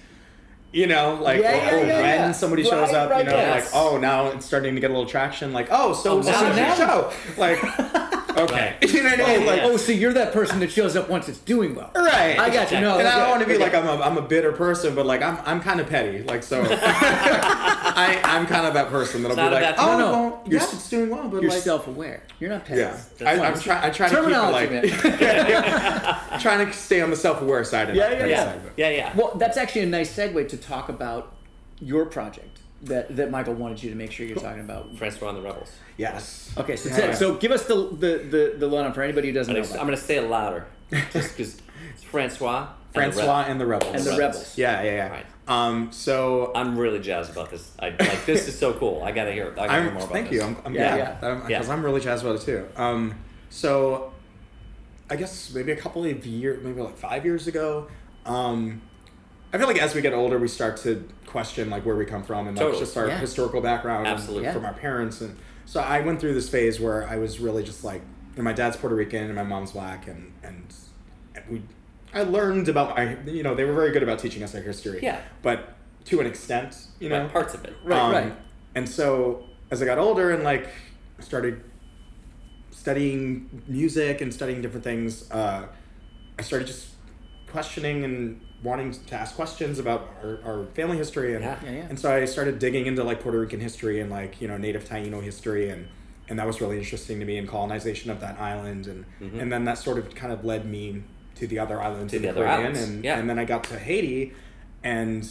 Speaker 5: you know like
Speaker 3: Yeah,
Speaker 5: or,
Speaker 3: yeah,
Speaker 5: or
Speaker 3: yeah,
Speaker 5: when somebody shows up
Speaker 3: right,
Speaker 5: you know
Speaker 2: yes.
Speaker 5: like oh now it's starting to get a little traction like oh so
Speaker 2: Oh,
Speaker 5: so
Speaker 2: now
Speaker 3: now-
Speaker 5: show like okay you know what I mean like
Speaker 3: oh, so you're that person that shows up once it's doing well.
Speaker 5: Right.
Speaker 3: I got you. No,
Speaker 5: and I don't want to be
Speaker 3: okay.
Speaker 5: like I'm a, I'm a bitter person, but like I'm I'm kind of petty. Like so, I I'm kind of that person that'll
Speaker 2: It's
Speaker 5: be like, oh
Speaker 3: No, no.
Speaker 5: no,
Speaker 3: You're
Speaker 5: yes, it's doing well, but
Speaker 3: You're
Speaker 5: like
Speaker 3: self-aware. You're not petty.
Speaker 5: yeah, I, I'm trying I try to keep it
Speaker 3: Terminology,
Speaker 5: like trying to stay on the self-aware side. And
Speaker 3: Yeah, yeah, yeah.
Speaker 2: Yeah, yeah.
Speaker 3: Well, that's actually a nice segue to talk about your project that, that Michael wanted you to make sure you're talking about.
Speaker 2: Francois and the Rebels.
Speaker 5: Yes.
Speaker 3: Okay, so
Speaker 5: Yeah,
Speaker 3: so give us the the the, the lowdown for anybody who doesn't
Speaker 2: I'm
Speaker 3: know.
Speaker 2: gonna,
Speaker 3: About
Speaker 2: I'm gonna say it louder, just because it's Francois. and the
Speaker 5: Francois
Speaker 2: Rebels.
Speaker 5: and the Rebels.
Speaker 3: And the Rebels.
Speaker 5: Yeah, yeah, yeah.
Speaker 2: Right.
Speaker 5: Um. So
Speaker 2: I'm really jazzed about this. I like this is so cool. I gotta hear. I gotta hear
Speaker 5: I'm,
Speaker 2: more about
Speaker 5: thank
Speaker 2: this.
Speaker 5: you. I'm, I'm
Speaker 3: Yeah,
Speaker 5: glad
Speaker 3: yeah.
Speaker 5: because
Speaker 2: Yeah.
Speaker 5: I'm, 'cause I'm really jazzed about it too. Um, so I guess maybe a couple of years, maybe like five years ago, um, I feel like as we get older, we start to question like where we come from and like
Speaker 2: Totally.
Speaker 5: just our
Speaker 6: Yeah.
Speaker 5: historical background and
Speaker 2: Absolutely.
Speaker 5: from our parents. And so I went through this phase where I was really just like, and my dad's Puerto Rican and my mom's black, and and we, I learned about my, you know, they were very good about teaching us our history.
Speaker 2: Yeah.
Speaker 5: But to an extent, you know,
Speaker 2: Right, parts of it.
Speaker 3: Right,
Speaker 5: um,
Speaker 3: right.
Speaker 5: And so as I got older and like started studying music and studying different things, uh, I started just questioning and wanting to ask questions about our, our family history and
Speaker 2: Yeah.
Speaker 3: Yeah, yeah.
Speaker 5: and so I started digging into like Puerto Rican history and like you know native Taino history and and that was really interesting to me and colonization of that island and
Speaker 2: Mhm.
Speaker 5: and then that sort of kind of led me to the other islands
Speaker 2: To
Speaker 5: in
Speaker 2: the
Speaker 5: the,
Speaker 2: other
Speaker 5: Caribbean
Speaker 2: islands,
Speaker 5: and
Speaker 2: yeah.
Speaker 5: and then I got to Haiti and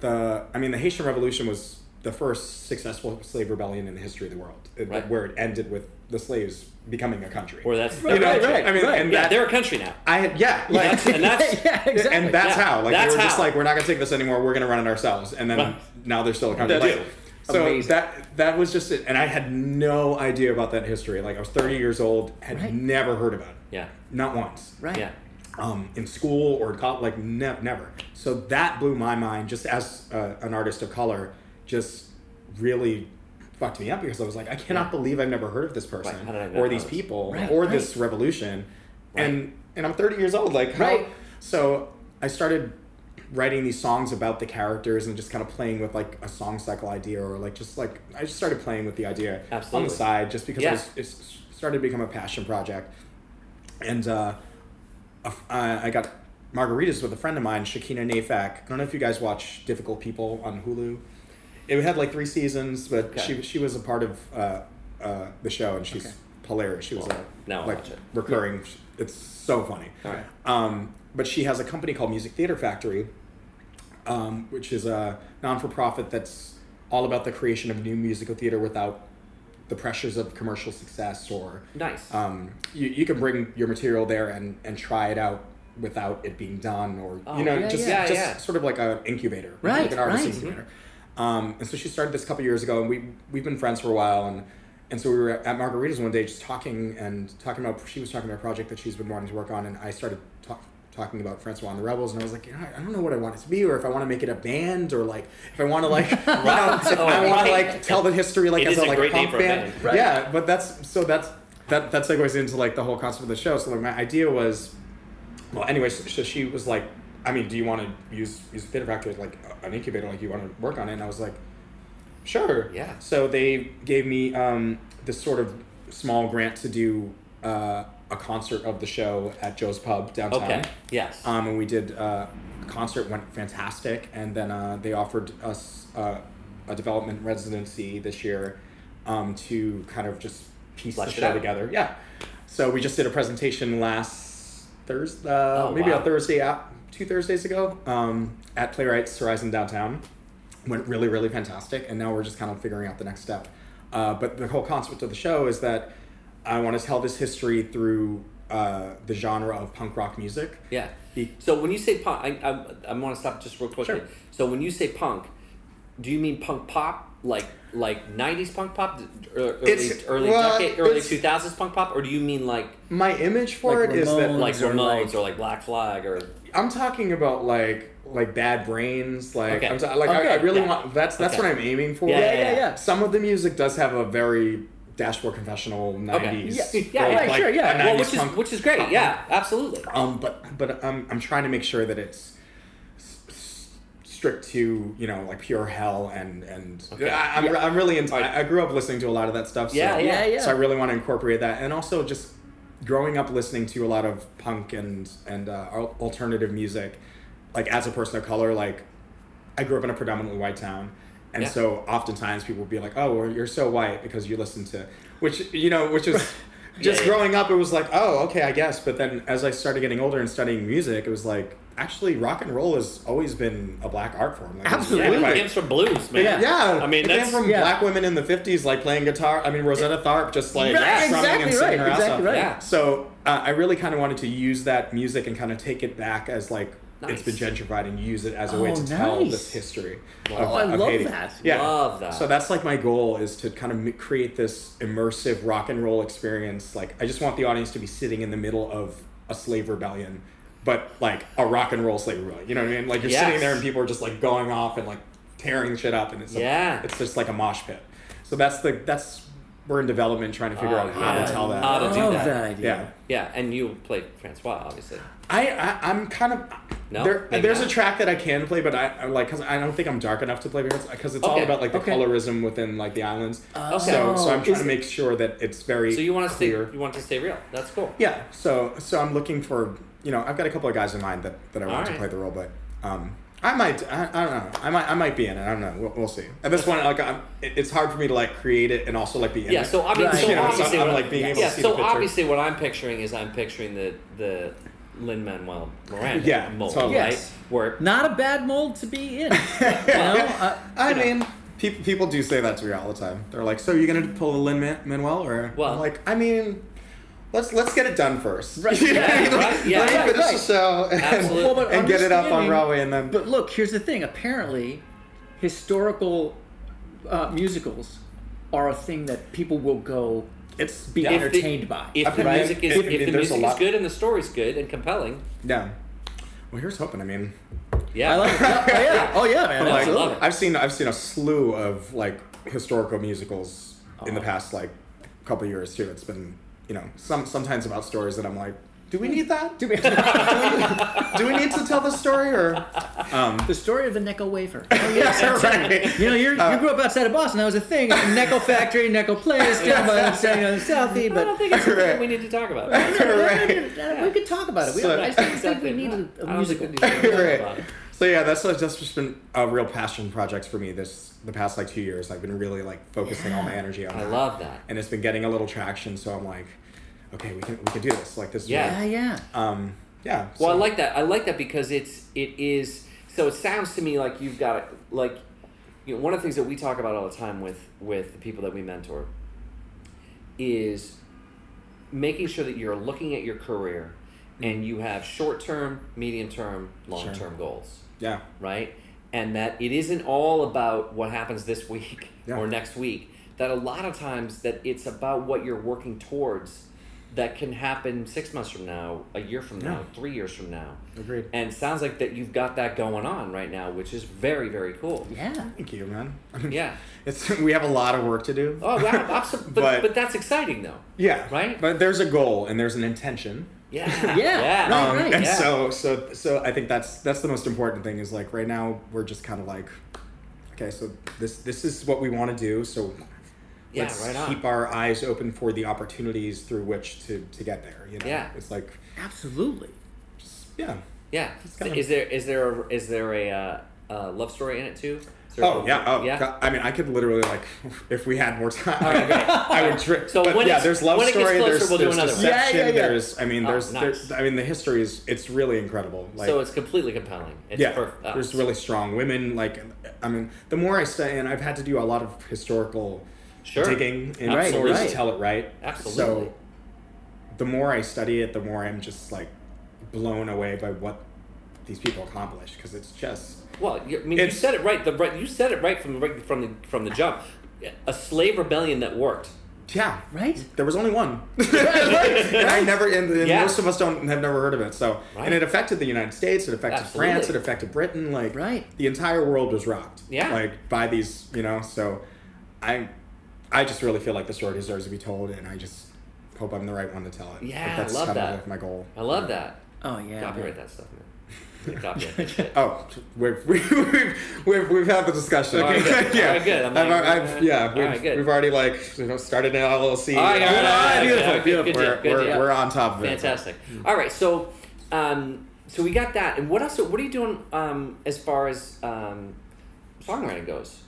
Speaker 5: the I mean the Haitian Revolution was the first successful slave rebellion in the history of the world
Speaker 2: Right.
Speaker 5: where it ended with the slaves becoming a country.
Speaker 2: Or that's
Speaker 3: Right,
Speaker 5: You know,
Speaker 3: right, right,
Speaker 5: I mean,
Speaker 3: right.
Speaker 5: and
Speaker 2: yeah,
Speaker 5: that,
Speaker 2: they're a country now.
Speaker 5: I had yeah, like,
Speaker 2: That's, and that's
Speaker 3: yeah, exactly.
Speaker 5: and that's
Speaker 2: Yeah,
Speaker 5: how like
Speaker 2: that's
Speaker 5: they were just like we're not gonna take this anymore we're gonna run it ourselves and then
Speaker 2: Right.
Speaker 5: now they're still a country
Speaker 3: That's
Speaker 5: like, so
Speaker 3: amazing.
Speaker 5: that that was just it and i had no idea about that history like i was 30 years old had
Speaker 3: Right.
Speaker 5: never heard about it
Speaker 2: yeah,
Speaker 5: not once
Speaker 3: right.
Speaker 2: yeah.
Speaker 5: um, in school or college like ne- never so that blew my mind just as uh, an artist of color just really fucked me up because i was like i cannot
Speaker 2: Yeah.
Speaker 5: believe i've never heard of this person
Speaker 2: How did I not
Speaker 5: or these people
Speaker 3: Right,
Speaker 5: or
Speaker 3: right.
Speaker 5: this revolution
Speaker 2: Right.
Speaker 5: and and i'm 30 years old like how,
Speaker 3: Right.
Speaker 5: so i started writing these songs about the characters and just kind of playing with like a song cycle idea or like just like i just started playing with the idea on the side just because
Speaker 2: Yeah.
Speaker 5: Was, it started to become a passion project and uh, a f- I I got margaritas with a friend of mine, Shakina Nayfack. I don't know if you guys watch Difficult People on Hulu. It had like three seasons, but
Speaker 2: Okay.
Speaker 5: she she was a part of uh, uh, the show, and she's
Speaker 3: Okay.
Speaker 5: hilarious. She was
Speaker 2: Well,
Speaker 5: a
Speaker 2: now I'll
Speaker 5: like
Speaker 2: it.
Speaker 5: recurring. It's so funny.
Speaker 2: All right.
Speaker 5: Um, but she has a company called Music Theater Factory, um, which is a non for profit that's all about the creation of new musical theater without the pressures of commercial success or
Speaker 2: Nice.
Speaker 5: um, you, you can bring your material there and, and try it out without it being done or
Speaker 2: Oh,
Speaker 5: you know
Speaker 3: yeah,
Speaker 5: just
Speaker 2: yeah.
Speaker 5: just
Speaker 2: Yeah, yeah.
Speaker 5: sort of like an incubator
Speaker 3: Right,
Speaker 5: like an artist
Speaker 3: right.
Speaker 5: incubator um, and so she started this a couple years ago and we we've been friends for a while and and so we were at Margarita's one day just talking and talking about she was talking about a project that she's been wanting to work on and I started talk, talking about Francois and the Rebels and I was like you know, I don't know what I want it to be or if I want to make it a band or like if I want to like you know, if
Speaker 2: Oh,
Speaker 5: I want to like tell the history like
Speaker 2: It
Speaker 5: as a
Speaker 2: a
Speaker 5: like
Speaker 2: name
Speaker 5: punk
Speaker 2: a
Speaker 5: band,
Speaker 2: band.
Speaker 3: Right.
Speaker 5: yeah but that's so that's that that segues into like the whole concept of the show so like my idea was well anyway so she was like I mean do you want to use use Theater Factory as like an incubator like you want to work on it and I was like sure
Speaker 2: Yeah.
Speaker 5: so they gave me um, this sort of small grant to do uh, a concert of the show at Joe's Pub downtown
Speaker 2: okay. Yes.
Speaker 5: um, and we did uh, a concert went fantastic and then uh, they offered us uh, a development residency this year um, to kind of just piece
Speaker 2: Flesh
Speaker 5: the show together yeah so we just did a presentation last thursday uh,
Speaker 2: Oh,
Speaker 5: maybe
Speaker 2: wow.
Speaker 5: a thursday out two thursdays ago um, at Playwrights Horizon downtown went really really fantastic and now we're just kind of figuring out the next step uh, but the whole concept of the show is that i want to tell this history through uh, the genre of punk rock music
Speaker 2: yeah.
Speaker 5: Be-
Speaker 2: So when you say punk, I I, I want to stop just real quickly.
Speaker 5: Sure.
Speaker 2: So when you say punk, do you mean punk pop, like like '90s punk pop, early
Speaker 5: It's-
Speaker 2: early
Speaker 5: well,
Speaker 2: decade, early 2000s punk pop, or do you mean like
Speaker 5: my image for
Speaker 3: Like
Speaker 5: it is that
Speaker 3: Ramones.
Speaker 2: like
Speaker 3: or
Speaker 2: Ramones
Speaker 3: like-
Speaker 2: or like Black Flag or
Speaker 5: I'm talking about like like Bad Brains like
Speaker 2: Okay.
Speaker 5: I'm ta- like I, I really
Speaker 2: yeah.
Speaker 5: want that's that's
Speaker 2: Okay.
Speaker 5: what I'm aiming for
Speaker 2: Yeah,
Speaker 3: Yeah, yeah, yeah.
Speaker 5: some of the music does have a very Dashboard Confessional 90s
Speaker 3: Yeah, yeah,
Speaker 5: like-
Speaker 3: right,
Speaker 5: like
Speaker 3: sure, yeah.
Speaker 2: well,
Speaker 5: 90s
Speaker 2: which is which is great. Yeah, absolutely.
Speaker 5: um but but um I'm trying to make sure that it's s- s- strict to you know like Pure Hell and and
Speaker 2: Okay.
Speaker 5: I, I'm, I'm really into I, I grew up listening to a lot of that stuff so,
Speaker 2: Yeah,
Speaker 3: Yeah, yeah.
Speaker 5: so I really want to incorporate that and also just growing up listening to a lot of punk and and uh, alternative music like as a person of color like I grew up in a predominantly white town and
Speaker 2: Yeah.
Speaker 5: so oftentimes people would be like oh well, you're so white because you listen to which you know which is just
Speaker 2: yeah.
Speaker 5: growing up it was like oh okay I guess but then as I started getting older and studying music it was like actually rock and roll has always been a black art form like,
Speaker 3: Absolutely.
Speaker 2: Yeah, it comes from blues, man.
Speaker 3: Yeah.
Speaker 5: yeah,
Speaker 2: I mean,
Speaker 5: it came
Speaker 2: that's
Speaker 5: from
Speaker 3: Yeah.
Speaker 5: black women in the '50s, like playing guitar. I mean, Rosetta Tharpe just like
Speaker 3: Right,
Speaker 5: strumming and singing
Speaker 3: right,
Speaker 5: her ass
Speaker 3: exactly
Speaker 5: off.
Speaker 3: right.
Speaker 2: Yeah.
Speaker 5: So uh, I really kind of wanted to use that music and kind of take it back as like
Speaker 2: Nice.
Speaker 5: it's been gentrified and use it as a way
Speaker 3: Oh,
Speaker 5: to tell
Speaker 3: nice.
Speaker 5: this history.
Speaker 2: Wow.
Speaker 5: Of,
Speaker 3: Oh, I
Speaker 5: of
Speaker 3: love
Speaker 5: Haiti.
Speaker 3: that.
Speaker 5: Yeah,
Speaker 2: Love that.
Speaker 5: So that's like my goal is to kind of create this immersive rock and roll experience. Like I just want the audience to be sitting in the middle of a slave rebellion but like a rock and roll Slavery Rebellion. You know what I mean? Like you're
Speaker 2: Yes.
Speaker 5: sitting there and people are just like going off and like tearing shit up, and it's a-
Speaker 2: Yeah.
Speaker 5: it's just like a mosh pit. So that's the that's we're in development trying to figure
Speaker 2: Oh,
Speaker 5: out how
Speaker 2: yeah.
Speaker 5: to tell that.
Speaker 2: How to do that.
Speaker 3: that idea.
Speaker 5: yeah.
Speaker 2: Yeah, and you played Francois, obviously.
Speaker 5: I, I I'm kind of
Speaker 2: No?
Speaker 5: there. There's
Speaker 2: not.
Speaker 5: a track that I can play, but I, I like because I don't think I'm dark enough to play because because it's all about like the
Speaker 3: okay.
Speaker 5: colorism within like the islands.
Speaker 3: Oh.
Speaker 5: So so I'm oh, trying
Speaker 3: Is-
Speaker 5: to make sure that it's very
Speaker 2: So you want to stay? You want to stay real? That's cool.
Speaker 5: Yeah. So so I'm looking for you know I've got a couple of guys in mind that, that I want to play the role, but um I might I, I don't know I might I might be in it I don't know we'll, we'll see at this point like I'm, it, it's hard for me to like create it and also like be in
Speaker 2: Yeah.
Speaker 5: it.
Speaker 2: So I mean,
Speaker 3: Right.
Speaker 2: so
Speaker 5: You know, so
Speaker 2: obviously,
Speaker 5: I'm, like, being able to
Speaker 2: yeah.
Speaker 5: see
Speaker 2: so
Speaker 5: the
Speaker 2: obviously, what I'm picturing is I'm picturing the the Lin-Manuel Miranda
Speaker 5: Yeah,
Speaker 2: mold,
Speaker 5: totally.
Speaker 2: right?
Speaker 3: Yes.
Speaker 2: Where
Speaker 3: Not a bad mold to be in. you know, uh,
Speaker 5: I
Speaker 3: you know.
Speaker 5: mean, people people do say that to me all the time. They're like, "So you're gonna pull a Lin Manuel?" Or
Speaker 2: Well-
Speaker 5: I'm like, I mean, let's let's get it done first.
Speaker 3: Right.
Speaker 5: You know what I
Speaker 2: Yeah,
Speaker 5: mean?
Speaker 2: right, yeah.
Speaker 5: Let me
Speaker 3: Right,
Speaker 5: finish
Speaker 3: right.
Speaker 5: the show and,
Speaker 3: Well,
Speaker 5: and get it up on
Speaker 3: understanding-
Speaker 5: Broadway, and then
Speaker 3: But look, here's the thing. Apparently, historical uh, musicals are a thing that people will go
Speaker 5: it's
Speaker 3: be
Speaker 5: yeah,
Speaker 2: If the-
Speaker 3: entertained by.
Speaker 2: if the
Speaker 5: Right?
Speaker 2: music is
Speaker 5: If-
Speaker 2: if,
Speaker 5: if
Speaker 2: the
Speaker 5: there's
Speaker 2: music is good and the story's good and compelling,
Speaker 5: yeah. Well, here's hoping. I mean,
Speaker 2: yeah.
Speaker 3: I like it. Oh yeah, oh yeah, man.
Speaker 2: No, I
Speaker 3: absolutely.
Speaker 2: love it.
Speaker 5: I've seen I've seen a slew of like historical musicals in the past like couple years too. It's been you know some sometimes about stories that I'm like, do we need that?
Speaker 3: Do we-
Speaker 5: Do we need to tell the story or? Um,
Speaker 3: the story of the Necco wafer. Oh yes,
Speaker 5: yeah,
Speaker 3: that's
Speaker 5: right.
Speaker 3: You know, you're,
Speaker 5: Uh,
Speaker 3: you grew up outside of Boston. That was a thing. Necco factory, Necco place, down by you know, Southie. But I
Speaker 2: don't think it's something
Speaker 5: Right.
Speaker 2: we need to talk about.
Speaker 5: Right.
Speaker 3: we could talk about it. We,
Speaker 5: So-
Speaker 3: I just don't think we
Speaker 2: Exactly.
Speaker 3: need a,
Speaker 2: I
Speaker 3: a
Speaker 2: don't think
Speaker 3: musical.
Speaker 2: we need to talk
Speaker 5: Right.
Speaker 2: About it.
Speaker 5: So yeah, that's that's just been a real passion project for me this the past like two years. I've been really like focusing all my energy on
Speaker 2: I
Speaker 5: that.
Speaker 2: love that.
Speaker 5: and it's been getting a little traction. So I'm like, okay, we can we can do this. Like this. is
Speaker 2: Yeah.
Speaker 3: Yeah, yeah.
Speaker 5: um. Yeah.
Speaker 2: Well, I like that. I like that because it's it is. So it sounds to me like you've got like, you know, one of the things that we talk about all the time with with the people that we mentor is making sure that you're looking at your career and you have short term, medium term, long term goals,
Speaker 5: Yeah.
Speaker 2: right? And that it isn't all about what happens this week
Speaker 5: Yeah.
Speaker 2: or next week. That a lot of times that it's about what you're working towards that can happen six months from now, a year from now, three years from now.
Speaker 5: Agreed.
Speaker 2: And it sounds like that you've got that going on right now, which is very, very cool.
Speaker 3: Yeah.
Speaker 5: Thank you, man.
Speaker 2: Yeah.
Speaker 5: It's we have a lot of work to do.
Speaker 2: Oh, wow. Absolutely. But,
Speaker 5: But-
Speaker 2: but that's exciting, though.
Speaker 5: Yeah.
Speaker 2: Right?
Speaker 5: But there's a goal and there's an intention.
Speaker 2: Yeah.
Speaker 3: Yeah.
Speaker 2: Yeah.
Speaker 3: Right,
Speaker 5: um,
Speaker 3: right.
Speaker 5: and
Speaker 2: yeah.
Speaker 5: so so so I think that's that's the most important thing is like right now we're just kind of like okay so this this is what we want to do so
Speaker 2: Yeah,
Speaker 5: let's
Speaker 2: right on.
Speaker 5: keep our eyes open for the opportunities through which to to get there you know
Speaker 2: Yeah.
Speaker 5: it's like
Speaker 3: Absolutely.
Speaker 5: yeah
Speaker 2: Yeah.
Speaker 5: kind of-
Speaker 2: Is there is there a, is there a uh, uh, love story in it too? Is there
Speaker 5: oh yeah oh
Speaker 2: yeah.
Speaker 5: God, I mean I could literally like if we had more time
Speaker 2: Okay, great.
Speaker 5: I would trip
Speaker 2: So
Speaker 5: but
Speaker 2: when
Speaker 5: yeah there's love
Speaker 2: when it gets
Speaker 5: story
Speaker 2: closer,
Speaker 5: there's,
Speaker 2: we'll do
Speaker 5: there's
Speaker 2: another one.
Speaker 5: deception
Speaker 3: Yeah, yeah, yeah.
Speaker 5: there's I mean
Speaker 2: Oh,
Speaker 5: there's
Speaker 2: nice.
Speaker 5: there's I mean the history is it's really incredible like
Speaker 2: so it's completely compelling. It's
Speaker 5: yeah,
Speaker 2: perfect. Oh,
Speaker 5: there's really strong women. Like, I mean, the more I study, and I've had to do a lot of historical
Speaker 2: Sure.
Speaker 5: digging in
Speaker 2: Right,
Speaker 5: stories
Speaker 3: right.
Speaker 5: to tell it right.
Speaker 2: Absolutely.
Speaker 5: So, the more I study it, the more I'm just like blown away by what these people accomplish because it's just
Speaker 2: Well, you, I mean, you
Speaker 5: It's-
Speaker 2: said it right. The right you said it right from the right from the from the jump. A slave rebellion that worked.
Speaker 5: yeah.
Speaker 3: Right?
Speaker 5: There was only one, and I never, and, and
Speaker 2: Yeah.
Speaker 5: most of us don't have never heard of it. So,
Speaker 2: Right.
Speaker 5: and it affected the United States, it affected France, it affected Britain. Like,
Speaker 3: Right.
Speaker 5: the entire world was rocked.
Speaker 2: Yeah.
Speaker 5: like by these, you know. So, I, I just really feel like the story deserves to be told, and I just hope I'm the right one to tell it.
Speaker 2: Yeah,
Speaker 5: Like, that's
Speaker 2: I love
Speaker 5: kind
Speaker 2: that.
Speaker 5: of like my goal.
Speaker 2: I love that.
Speaker 3: Oh yeah.
Speaker 2: Copyright that stuff, man. Copyright that shit.
Speaker 5: Oh, we've we've, we've, we've, we've had the discussion.
Speaker 2: All right, good.
Speaker 5: yeah,
Speaker 2: All right, good. I'm
Speaker 5: I've,
Speaker 2: like,
Speaker 5: I've,
Speaker 2: uh,
Speaker 5: yeah, we've,
Speaker 2: right, good.
Speaker 5: we've already like you know started an LLC.
Speaker 2: All right, all right, all right, beautiful,
Speaker 3: good,
Speaker 2: beautiful.
Speaker 3: good
Speaker 2: Good
Speaker 5: we're,
Speaker 2: good
Speaker 5: we're,
Speaker 2: deal.
Speaker 5: we're on top of it.
Speaker 2: Fantastic. All right, so um, so we got that, and what else? What are you doing um, as far as um, songwriting goes?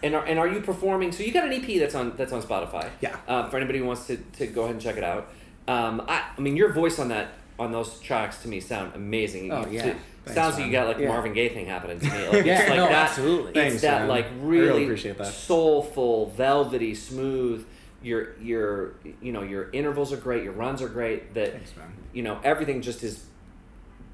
Speaker 2: And are, and are you performing? So you got an EP that's on that's on Spotify.
Speaker 5: Yeah.
Speaker 2: Uh, for anybody who wants to, to go ahead and check it out. Um, I, I mean, your voice on that on those tracks to me sound amazing.
Speaker 3: Oh, yeah.
Speaker 2: it
Speaker 5: Thanks,
Speaker 2: sounds like you got like
Speaker 3: Yeah.
Speaker 2: Marvin Gaye thing happening to me. Like,
Speaker 3: Yeah,
Speaker 2: like
Speaker 3: no,
Speaker 2: that,
Speaker 3: absolutely.
Speaker 2: It's
Speaker 5: Thanks,
Speaker 2: that
Speaker 5: man.
Speaker 2: like
Speaker 5: really
Speaker 2: really
Speaker 5: appreciate that.
Speaker 2: soulful, velvety, smooth. Your your you know your intervals are great. Your runs are great. That
Speaker 5: Thanks, man.
Speaker 2: you know everything just is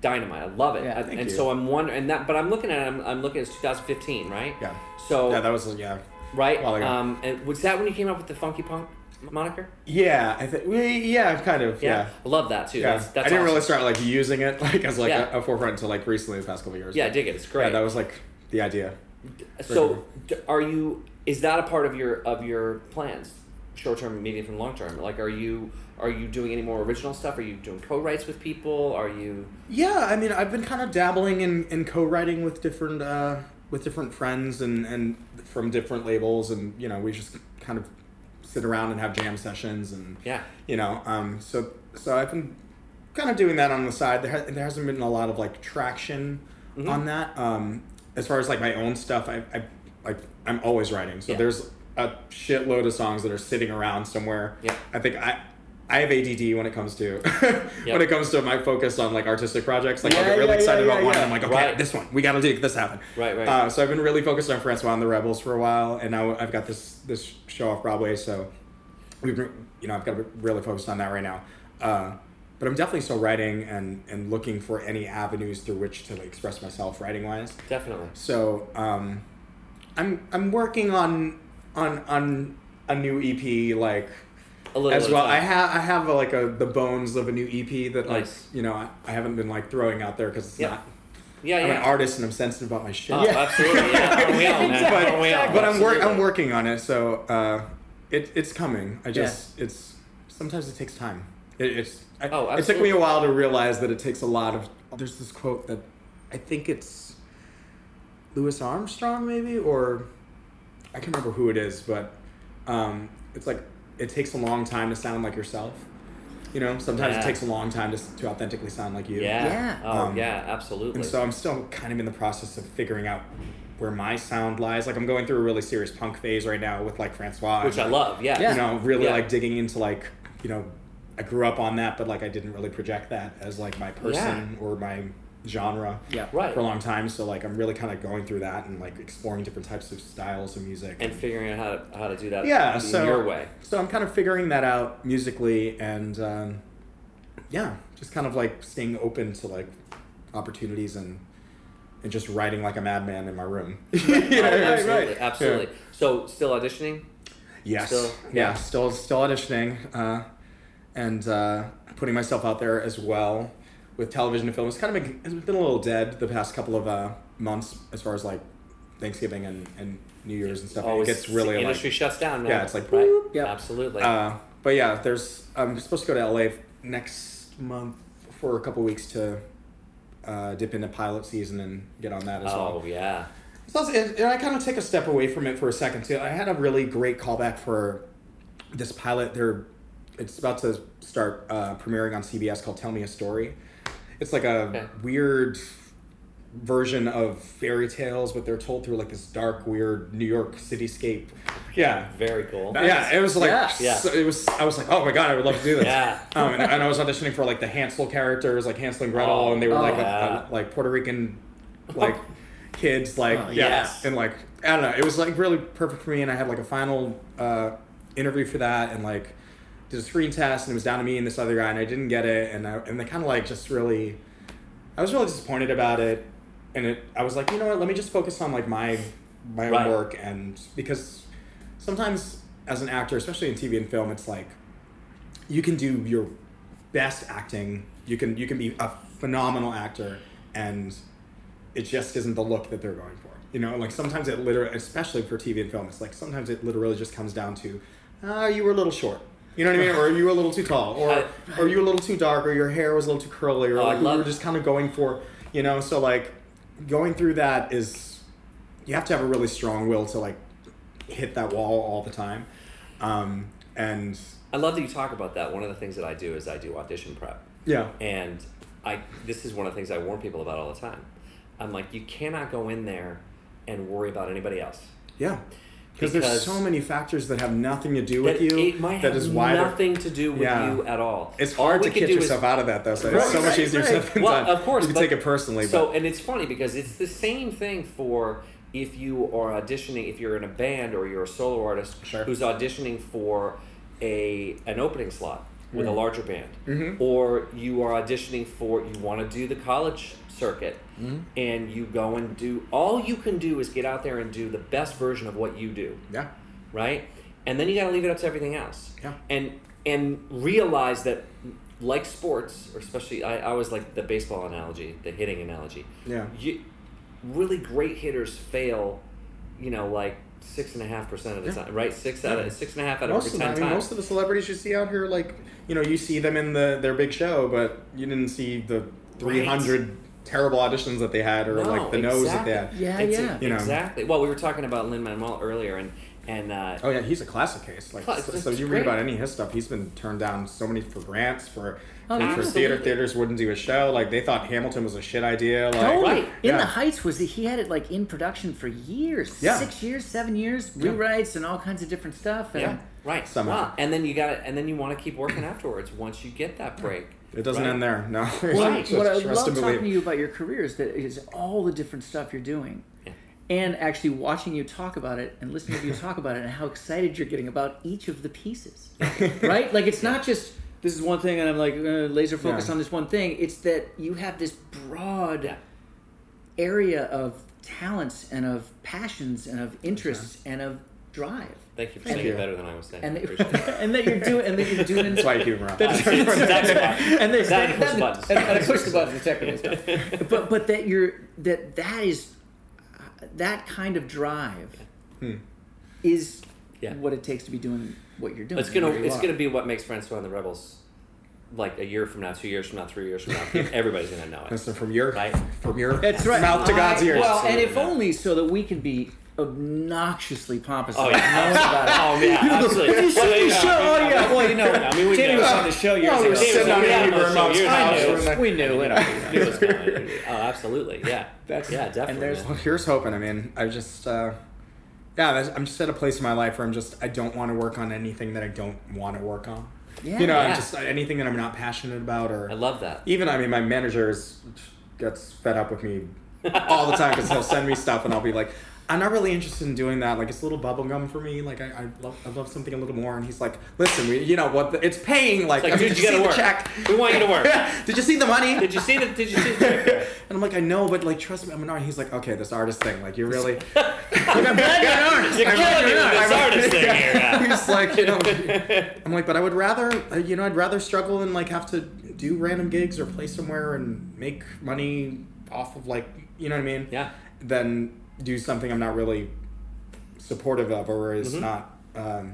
Speaker 2: dynamite. I love it.
Speaker 3: Yeah,
Speaker 2: I- and
Speaker 5: you.
Speaker 2: so I'm wondering, and that, but I'm looking at it. I'm, I'm looking at it's 2015, right?
Speaker 5: Yeah.
Speaker 2: So
Speaker 5: Yeah, that was yeah.
Speaker 2: right. Um, and was that when you came up with the funky punk? Moniker?
Speaker 5: Yeah, I think. Yeah, I've kind of. Yeah.
Speaker 2: I love that too.
Speaker 5: Yeah,
Speaker 2: That's, that's
Speaker 5: I didn't really start like using it like as like
Speaker 2: Yeah.
Speaker 5: a, a forefront until like recently the past couple years.
Speaker 2: Yeah, I dig it. It's great.
Speaker 5: Yeah, that was like the idea.
Speaker 2: So, d- are you? Is that a part of your of your plans, short term, medium, and long term? Like, are you are you doing any more original stuff? Are you doing co-writes with people? Are you?
Speaker 5: Yeah, I mean, I've been kind of dabbling in, in co-writing with different uh, with different friends and, and from different labels, and you know, we just kind of sit around and have jam sessions, and
Speaker 2: Yeah.
Speaker 5: you know, um, so so I've been kind of doing that on the side. There, ha- there hasn't been a lot of like traction
Speaker 2: Mhm.
Speaker 5: on that. Um, as far as like my own stuff, I, I like I'm always writing. So
Speaker 2: Yeah.
Speaker 5: there's a shitload of songs that are sitting around somewhere.
Speaker 2: Yeah.
Speaker 5: I think I. I have ADD when it comes to
Speaker 2: Yeah.
Speaker 5: when it comes to my focus on like artistic projects. Like I
Speaker 3: Yeah,
Speaker 5: get really
Speaker 3: yeah,
Speaker 5: excited
Speaker 3: yeah,
Speaker 5: about one, and I'm like, okay,
Speaker 2: Right.
Speaker 5: this one, we got to make this happen.
Speaker 2: Right, right.
Speaker 5: Uh, so I've been really focused on Francois and the Rebels for a while, and now I've got this this show off Broadway. So we've been, you know I've got to be really focused on that right now. Uh, but I'm definitely still writing and and looking for any avenues through which to like, express myself writing wise.
Speaker 2: Definitely.
Speaker 5: So um, I'm I'm working on on on a new EP like
Speaker 2: A little
Speaker 5: as well. I have I have like a the bones of a new EP that like
Speaker 2: Nice.
Speaker 5: you know I, I haven't been like throwing out there because it's
Speaker 2: Yeah.
Speaker 5: not.
Speaker 2: Yeah,
Speaker 5: I'm
Speaker 2: yeah.
Speaker 5: an artist and I'm sensitive about my shit.
Speaker 2: Oh, absolutely. Yeah. We all, man?
Speaker 5: but
Speaker 2: all?
Speaker 5: but I'm work I'm working on it. So uh, it it's coming. I just it's sometimes it takes time. It, it's I,
Speaker 2: Oh,
Speaker 5: it took me a while to realize that it takes a lot of. There's this quote that I think it's Louis Armstrong maybe or I can't remember who it is, but um, it's like it takes a long time to sound like yourself. You know, sometimes
Speaker 2: Yeah.
Speaker 5: it takes a long time to, to authentically sound like you.
Speaker 2: Yeah.
Speaker 3: Yeah.
Speaker 2: Oh,
Speaker 5: Um,
Speaker 2: yeah. Absolutely.
Speaker 5: And so I'm still kind of in the process of figuring out where my sound lies. Like I'm going through a really serious punk phase right now with like Francois.
Speaker 2: Which I
Speaker 5: and,
Speaker 2: love. Yeah.
Speaker 3: Yeah.
Speaker 5: You know, really
Speaker 2: Yeah.
Speaker 5: like digging into like, you know, I grew up on that, but like I didn't really project that as like my person or my genre
Speaker 3: Yeah.
Speaker 2: Right.
Speaker 5: for a long time. So like I'm really kind of going through that and like exploring different types of styles of music.
Speaker 2: And figuring out how to how to do that.
Speaker 5: yeah,
Speaker 2: in
Speaker 5: so
Speaker 2: your way.
Speaker 5: So I'm kind of figuring that out musically and um, yeah, just kind of like staying open to like opportunities and and just writing like a madman in my room. You know,
Speaker 2: Oh,
Speaker 5: right,
Speaker 2: absolutely.
Speaker 5: right.
Speaker 2: Absolutely. So still auditioning.
Speaker 5: Yes.
Speaker 2: Still-
Speaker 5: yeah.
Speaker 2: yeah.
Speaker 5: Still still auditioning uh, and uh, putting myself out there as well with television and film. It's kind of been, it's been a little dead the past couple of uh, months as far as like Thanksgiving and, and New Year's and stuff.
Speaker 2: Always
Speaker 5: it gets really
Speaker 2: the
Speaker 5: like
Speaker 2: industry shuts down. Now,
Speaker 5: Yeah, it's like,
Speaker 2: right.
Speaker 5: boop.
Speaker 3: Yep.
Speaker 2: Absolutely.
Speaker 5: Uh, but yeah, there's. I'm supposed to go to LA next month for a couple weeks to uh, dip into pilot season and get on that as
Speaker 2: oh
Speaker 5: well.
Speaker 2: Oh yeah.
Speaker 5: So and I kind of take a step away from it for a second too. I had a really great callback for this pilot. They're it's about to start uh, premiering on CBS called Tell Me a Story. It's like a
Speaker 2: Okay.
Speaker 5: weird version of fairy tales, but they're told through like this dark, weird New York cityscape. Yeah,
Speaker 2: Very cool.
Speaker 5: yeah, it was like
Speaker 3: Yeah.
Speaker 2: Yeah.
Speaker 5: so- it was. I was like, oh my god, I would love to do this.
Speaker 2: Yeah.
Speaker 5: Um, and, and I was auditioning for like the Hansel characters, like Hansel and Gretel,
Speaker 2: Oh,
Speaker 5: and they were like
Speaker 2: yeah.
Speaker 5: a, a- like Puerto Rican, like kids, like
Speaker 3: Oh,
Speaker 5: yeah,
Speaker 2: yes.
Speaker 5: and like I don't know, it was like really perfect for me. And I had like a final uh, interview for that, and like did a screen test, and it was down to me and this other guy, and I didn't get it, and I, and they kind of like just really, I was really disappointed about it, and it I was like, you know what, let me just focus on like my my own
Speaker 2: Right.
Speaker 5: work, and because sometimes as an actor, especially in TV and film, it's like you can do your best acting. You can you can be a phenomenal actor, and it just isn't the look that they're going for. You know, like sometimes it literally, especially for TV and film, it's like sometimes it literally just comes down to, ah, you were a little short. You know what I mean? Or are you a little too tall, or
Speaker 2: I-
Speaker 5: or you a little too dark, or your hair was a little too curly, or
Speaker 2: Oh,
Speaker 5: like we were just kind of going for, you know. So like, going through that is, you have to have a really strong will to like hit that wall all the time, um, and
Speaker 2: I love that you talk about that. One of the things that I do is I do audition prep.
Speaker 5: yeah,
Speaker 2: And I this is one of the things I warn people about all the time. I'm like, you cannot go in there and worry about anybody else.
Speaker 5: Yeah. Because there's so many factors that have nothing to do with you.
Speaker 2: it might
Speaker 5: that
Speaker 2: have
Speaker 5: is why
Speaker 2: nothing to do with
Speaker 5: Yeah.
Speaker 2: you at all.
Speaker 5: It's hard
Speaker 2: we
Speaker 5: to get
Speaker 2: do is-
Speaker 5: yourself out of that though. So
Speaker 2: Right,
Speaker 5: it's so much
Speaker 3: right,
Speaker 5: easier
Speaker 3: right.
Speaker 5: said than
Speaker 2: Well,
Speaker 5: done.
Speaker 2: of course,
Speaker 5: you can
Speaker 2: but-
Speaker 5: take it personally.
Speaker 2: So,
Speaker 5: but
Speaker 2: and it's funny because it's the same thing for if you are auditioning, if you're in a band or you're a solo artist
Speaker 5: Sure.
Speaker 2: who's auditioning for a an opening slot with a
Speaker 5: Mm.
Speaker 2: larger band,
Speaker 5: Mhm.
Speaker 2: or you are auditioning for you want to do the college circuit,
Speaker 5: Mm-hmm.
Speaker 2: and you go and do all you can do is get out there and do the best version of what you do
Speaker 5: yeah,
Speaker 2: right? and then you got to leave it up to everything else.
Speaker 5: Yeah.
Speaker 2: And and realize that, like sports, or especially I, I always like the baseball analogy, the hitting analogy.
Speaker 5: Yeah.
Speaker 2: You, really great hitters fail, you know, like six and a half percent of the
Speaker 5: Yeah.
Speaker 2: time, right? Six out of six and a half out of
Speaker 5: most
Speaker 2: every
Speaker 5: of the,
Speaker 2: ten
Speaker 5: I mean,
Speaker 2: times.
Speaker 5: most of the celebrities you see out here, like you know, you see them in the their big show, but you didn't see the three hundred terrible auditions that they had, or
Speaker 2: No,
Speaker 5: like the nose that they had.
Speaker 3: Yeah,
Speaker 2: It's-
Speaker 3: yeah.
Speaker 5: You know.
Speaker 2: exactly. Well, we were talking about Lin-Manuel earlier, and and uh,
Speaker 5: Oh yeah, he's a classic case. Like, so, you
Speaker 2: great.
Speaker 5: read about any of his stuff, he's been turned down so many for grants for
Speaker 3: Oh,
Speaker 5: for theater. Theaters wouldn't do a show. Like they thought Hamilton was a shit idea. Like,
Speaker 3: Totally.
Speaker 2: Right.
Speaker 3: In the Heights was he had it like in production for years,
Speaker 5: Yeah.
Speaker 3: six years, seven years, rewrites and all kinds of different stuff. And
Speaker 2: yeah, right.
Speaker 5: Somehow.
Speaker 2: Wow. And then you got it, and then you want to keep working afterwards once you get that break.
Speaker 5: It doesn't
Speaker 2: right?
Speaker 5: end there. No.
Speaker 3: Well,
Speaker 2: Right.
Speaker 3: what I love
Speaker 5: and
Speaker 3: talking to you about your career is that is all the different stuff you're doing,
Speaker 2: Yeah.
Speaker 3: and actually watching you talk about it and listening to you talk about it and how excited you're getting about each of the pieces. right? Like it's not just this is one thing and I'm like uh, laser focused
Speaker 5: Yeah.
Speaker 3: on this one thing. It's that you have this broad area of talents and of passions and of interests and of drive.
Speaker 2: Thank you for
Speaker 3: Thank
Speaker 2: saying
Speaker 5: you.
Speaker 2: it better than I was saying.
Speaker 3: And,
Speaker 2: I it.
Speaker 3: and that you're doing and that you're doing
Speaker 5: That's why you keep him around.
Speaker 2: That's why.
Speaker 3: and there's
Speaker 2: That
Speaker 3: that,
Speaker 2: and push
Speaker 3: that-
Speaker 2: buttons.
Speaker 3: and, and I push the buttons, the technical stuff. But but that you're that that is that kind of drive
Speaker 5: Hmm.
Speaker 3: is
Speaker 2: Yeah.
Speaker 3: what it takes to be doing what you're doing.
Speaker 2: It's gonna it's
Speaker 3: are.
Speaker 2: gonna be what makes Francois and the Rebels. Like a year from now, two years from now, three years from now, everybody's gonna know it.
Speaker 5: Listen, from your
Speaker 2: Right.
Speaker 5: from your
Speaker 3: That's right.
Speaker 5: mouth to God's
Speaker 3: I-
Speaker 5: ears.
Speaker 3: Well, and if only so that we can be obnoxiously pompous
Speaker 2: Oh yeah,
Speaker 3: about it.
Speaker 2: oh yeah, absolutely.
Speaker 3: Have you seen the show? Oh yeah. Well, you know,
Speaker 2: I mean, we
Speaker 3: Jamie was on the show years
Speaker 5: Well, we
Speaker 3: ago.
Speaker 5: were sitting on
Speaker 2: Yeah,
Speaker 5: Andy
Speaker 2: no, so
Speaker 5: Burnham's
Speaker 2: years
Speaker 5: house.
Speaker 2: ago.
Speaker 5: and, like,
Speaker 3: we knew it.
Speaker 2: Knew it was coming. Oh, absolutely. Yeah.
Speaker 3: That's-
Speaker 2: yeah, definitely.
Speaker 3: and
Speaker 2: there's-
Speaker 5: Well, here's hoping. I mean, I just, uh, yeah, I'm just at a place in my life where I'm just, I don't want to work on anything that I don't want to work on.
Speaker 3: Yeah.
Speaker 5: You know, I'm
Speaker 2: Yeah.
Speaker 5: just anything that I'm not passionate about, or
Speaker 2: I love that.
Speaker 5: even, I mean, my manager is, gets fed up with me all the time because he'll send me stuff and I'll be like, I'm not really interested in doing that. Like it's a little bubblegum for me. Like I, I love I love something a little more. And he's like, listen, we, you know what? The, it's paying. Like,
Speaker 2: It's like,
Speaker 5: I mean, did
Speaker 2: you
Speaker 5: see
Speaker 2: work.
Speaker 5: the check?
Speaker 2: We want you to work.
Speaker 5: did you see the money?
Speaker 2: Did you see the? Did you see the?
Speaker 5: And I'm like, I know, but like, trust me, I'm an artist. He's like, okay, this artist thing, like, you're really.
Speaker 3: like, I'm glad you're an artist.
Speaker 2: You're
Speaker 5: I'm
Speaker 2: killing me with this artist thing here. yeah.
Speaker 5: He's like, you know, I'm like, but I would rather, uh, you know, I'd rather struggle and like have to do random gigs or play somewhere and make money off of like, you know what I mean?
Speaker 2: Yeah.
Speaker 5: Than do something I'm not really supportive of or is
Speaker 2: Mhm.
Speaker 5: not, um,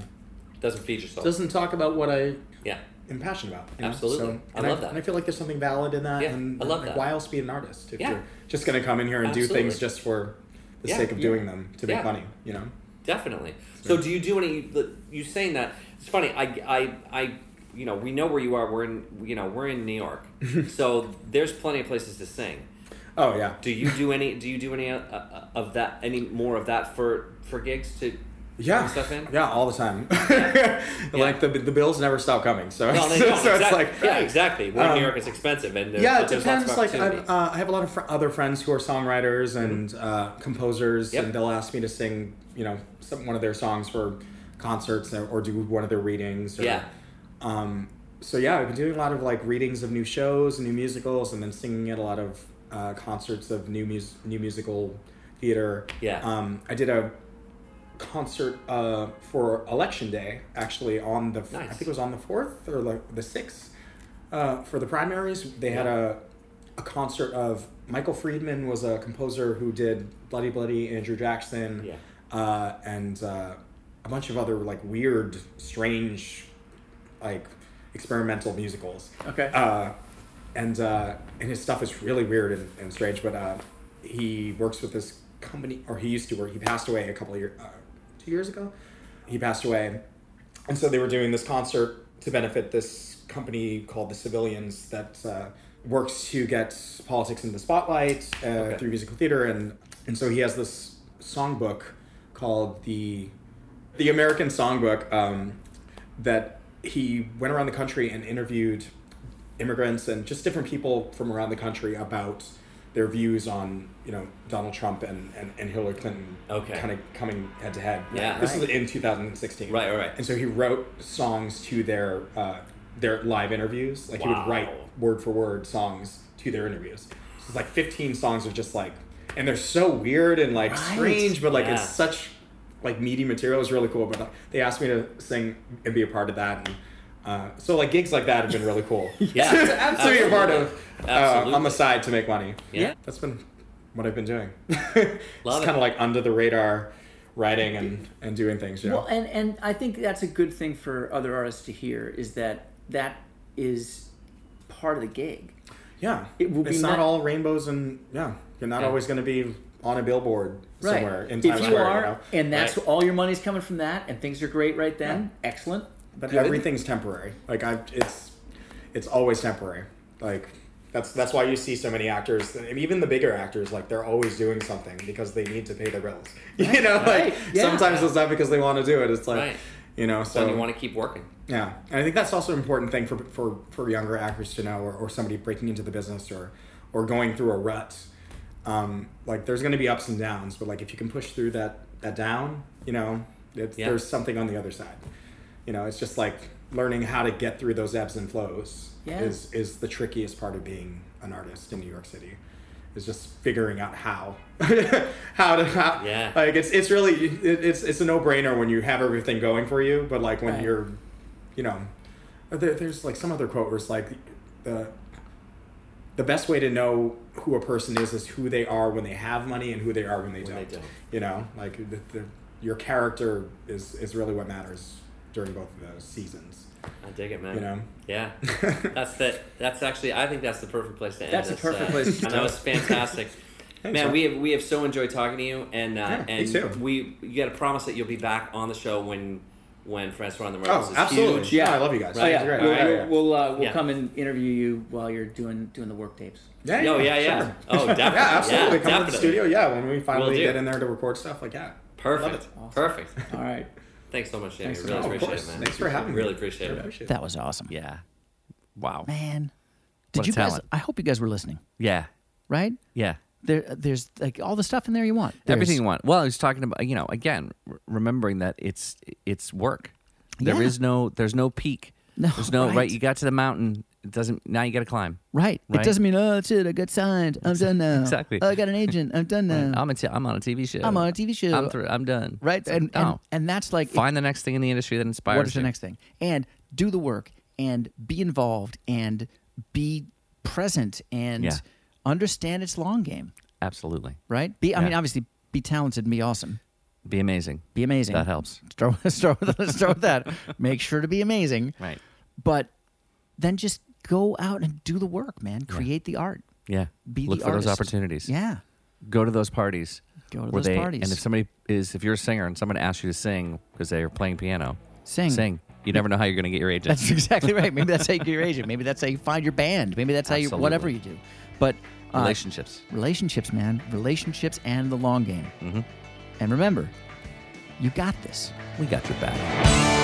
Speaker 2: Doesn't feed yourself.
Speaker 5: doesn't talk about what I
Speaker 2: yeah.
Speaker 5: am passionate about. you know?
Speaker 2: Absolutely.
Speaker 5: So,
Speaker 2: I
Speaker 5: and
Speaker 2: love that.
Speaker 5: And I feel like there's something valid in that.
Speaker 2: Yeah,
Speaker 5: and
Speaker 2: I love
Speaker 5: like,
Speaker 2: that.
Speaker 5: Why else be an artist if
Speaker 2: Yeah.
Speaker 5: you're just going to come in here and do things just for the
Speaker 2: Yeah.
Speaker 5: sake of doing them to make
Speaker 2: Yeah.
Speaker 5: money, you know?
Speaker 2: Definitely. So, do you do any? You saying that? It's funny. I, I, I, you know, we know where you are. We're in, you know, we're in New York. so there's plenty of places to sing.
Speaker 5: Oh, yeah.
Speaker 2: Do you do any? Do you do any uh, uh, of that? Any more of that for for gigs to
Speaker 5: Yeah,
Speaker 2: bring stuff in?
Speaker 5: yeah, all the time. Like the the bills never stop coming. So,
Speaker 2: No,
Speaker 5: so, so it's like
Speaker 2: yeah, exactly. We're in
Speaker 5: Um,
Speaker 2: New York. It's expensive, and
Speaker 5: yeah, it depends. Like I, uh, I have a lot of fr- other friends who are songwriters and uh, composers,
Speaker 2: Mm-hmm. Yep.
Speaker 5: and they'll ask me to sing, you know, some one of their songs for concerts or, or do one of their readings. Or,
Speaker 2: Yeah.
Speaker 5: Um, so yeah, I've been doing a lot of like readings of new shows and new musicals, and then singing at a lot of uh, concerts of new mus- new musical theater.
Speaker 2: Yeah.
Speaker 5: Um, I did a concert uh, for election day actually on the I
Speaker 2: Nice.
Speaker 5: think it was on the fourth or like the sixth uh, for the primaries. They had a a concert of Michael Friedman was a composer who did Bloody Bloody, Andrew Jackson,
Speaker 2: Yeah.
Speaker 5: uh, and uh, a bunch of other like weird, strange, like experimental musicals.
Speaker 3: Okay.
Speaker 5: Uh, and uh, and his stuff is really weird and, and strange. But uh, he works with this company, or he used to work. He passed away a couple of years, uh, two years ago. He passed away, and so they were doing this concert to benefit this company called the Civilians that uh, works to get politics in the spotlight uh,
Speaker 2: Okay.
Speaker 5: through musical theater, and and so he has this songbook called the the American Songbook um, that he went around the country and interviewed immigrants and just different people from around the country about their views on you know Donald Trump and, and, and Hillary Clinton
Speaker 2: Okay.
Speaker 5: kind of coming head to head.
Speaker 2: Yeah.
Speaker 5: this is in 2016.
Speaker 2: Right, right, right.
Speaker 5: And so he wrote songs to their uh, their live interviews. Like he would write word for word songs to their interviews. So it's like 15 songs are just like, and they're so weird and like
Speaker 3: Right.
Speaker 5: strange, but like
Speaker 2: Yeah.
Speaker 5: it's such like meaty material It's really cool. But uh, they asked me to sing and be a part of that, and uh, so like gigs like that have been really cool.
Speaker 7: Yeah,
Speaker 5: to be a part of uh, on the side to make money.
Speaker 7: Yeah.
Speaker 5: that's been what I've been doing.
Speaker 7: Love
Speaker 5: it's kind of like under the radar, writing and and doing things. You know?
Speaker 8: Well, and and I think that's a good thing for other artists to hear is that that is part of the gig.
Speaker 5: yeah,
Speaker 8: it will
Speaker 5: it's
Speaker 8: be
Speaker 5: not
Speaker 8: not-
Speaker 5: all rainbows and yeah. You're not
Speaker 7: Yeah.
Speaker 5: always going to be on a billboard somewhere in Times
Speaker 8: if you
Speaker 5: Square.
Speaker 8: are,
Speaker 5: you know?
Speaker 8: and that's
Speaker 7: Right.
Speaker 8: all your money's coming from that, and things are great right then, excellent.
Speaker 5: But
Speaker 8: Good.
Speaker 5: everything's temporary. Like I, it's it's always temporary. Like that's that's why you see so many actors, and even the bigger actors, like they're always doing something because they need to pay their bills. You know,
Speaker 8: Right.
Speaker 5: like
Speaker 8: Yeah.
Speaker 5: sometimes it's not because they want to do it. It's like
Speaker 7: Right.
Speaker 5: you know,
Speaker 7: So you want to keep working.
Speaker 5: yeah, and I think that's also an important thing for for for younger actors to know, or, or somebody breaking into the business, or or going through a rut. Um, like there's going to be ups and downs, but like if you can push through that that down, you know, it's,
Speaker 7: Yeah.
Speaker 5: there's something on the other side. You know, it's just like learning how to get through those ebbs and flows
Speaker 8: Yeah.
Speaker 5: is is the trickiest part of being an artist in New York City. Is just figuring out how, how to how,
Speaker 7: Yeah.
Speaker 5: Like it's it's really it, it's it's a no brainer when you have everything going for you, but like when
Speaker 8: Right.
Speaker 5: you're, you know, uh, there, there's like some other quote where it's like the the best way to know who a person is is who they are when they have money and who they are when they,
Speaker 7: When
Speaker 5: don't.
Speaker 7: they don't.
Speaker 5: You know, like the, the, your character is is really what matters during both of those seasons.
Speaker 7: I dig it, man.
Speaker 5: You know.
Speaker 7: Yeah, that's the that's actually I think that's the perfect place to end.
Speaker 8: That's a
Speaker 7: this,
Speaker 8: perfect
Speaker 7: uh,
Speaker 8: place to
Speaker 7: And that was fantastic.
Speaker 5: Thanks,
Speaker 7: man,
Speaker 5: man.
Speaker 7: we have we have so enjoyed talking to you, and uh,
Speaker 5: Yeah,
Speaker 7: and
Speaker 5: too.
Speaker 7: we you got to promise that you'll be back on the show when when Francois on the Rose
Speaker 5: Oh,
Speaker 7: is
Speaker 5: absolutely.
Speaker 7: huge.
Speaker 5: Yeah, I love you guys.
Speaker 8: Oh yeah,
Speaker 5: It's great.
Speaker 8: we'll,
Speaker 5: Yeah,
Speaker 8: we'll, we'll, uh, we'll
Speaker 7: Yeah.
Speaker 8: come and interview you while you're doing doing the work tapes.
Speaker 5: Yeah,
Speaker 7: No, yeah, yeah.
Speaker 5: sure.
Speaker 7: Oh, definitely.
Speaker 5: yeah, absolutely.
Speaker 7: Yeah,
Speaker 5: Come to the studio. Yeah, when we finally
Speaker 7: do.
Speaker 5: get in there to record stuff, like yeah.
Speaker 7: Perfect.
Speaker 8: Awesome.
Speaker 7: Perfect.
Speaker 8: All right,
Speaker 7: Thanks so much, Jamie.
Speaker 8: Thanks
Speaker 7: really
Speaker 8: so much.
Speaker 5: Of
Speaker 7: appreciate
Speaker 5: course.
Speaker 7: it, man.
Speaker 5: Thanks for having me.
Speaker 7: Really appreciate
Speaker 5: I
Speaker 7: it.
Speaker 5: appreciate.
Speaker 3: That was awesome.
Speaker 2: Yeah. Wow.
Speaker 3: Man. Did
Speaker 2: What a
Speaker 3: you guys. I hope you guys were listening,
Speaker 2: Yeah.
Speaker 3: right?
Speaker 2: Yeah.
Speaker 3: There there's like all the stuff in there you want. There's-
Speaker 2: Everything you want. Well, I was talking about you know again r- remembering that it's it's work. There
Speaker 3: Yeah.
Speaker 2: is no there's no peak.
Speaker 3: No,
Speaker 2: there's no right.
Speaker 3: right.
Speaker 2: You got to the mountain. It doesn't now. You got to climb.
Speaker 3: Right.
Speaker 2: Right.
Speaker 3: It doesn't mean, oh, that's it. I got signed. I'm done now.
Speaker 2: Exactly.
Speaker 3: Oh, I got an agent. I'm done now.
Speaker 2: I'm a t- I'm on a TV show.
Speaker 3: I'm on a TV show.
Speaker 2: I'm through. I'm done.
Speaker 3: right.
Speaker 2: Like,
Speaker 3: And, and,
Speaker 2: no.
Speaker 3: and that's like,
Speaker 2: find the next thing in the industry that inspires
Speaker 3: what is the next thing? And do the work and be involved and be present and
Speaker 2: Yeah.
Speaker 3: understand its long game,
Speaker 2: Absolutely.
Speaker 3: right? Be, I
Speaker 2: Yeah.
Speaker 3: mean, obviously, be talented and be awesome.
Speaker 2: Be amazing.
Speaker 3: Be amazing.
Speaker 2: That helps.
Speaker 3: Start with, start with, start with that. Make sure to be amazing.
Speaker 2: Right.
Speaker 3: But then just go out and do the work, man. Create the art.
Speaker 2: Yeah.
Speaker 3: Be
Speaker 2: Look
Speaker 3: the
Speaker 2: for those opportunities.
Speaker 3: Yeah.
Speaker 2: Go to those parties.
Speaker 3: Go to
Speaker 2: where
Speaker 3: those
Speaker 2: they,
Speaker 3: parties.
Speaker 2: And if somebody is, if you're a singer and someone asks you to sing because they're playing piano,
Speaker 3: Sing.
Speaker 2: Sing. You never know how you're going to get your agent.
Speaker 3: That's exactly right. Maybe that's how you get your agent. Maybe that's how you find your band. Maybe that's how you
Speaker 2: Absolutely.
Speaker 3: whatever you do. But uh,
Speaker 2: Relationships.
Speaker 3: relationships, man, relationships and the long game.
Speaker 2: Mhm.
Speaker 3: And remember, you got this.
Speaker 2: We got your back.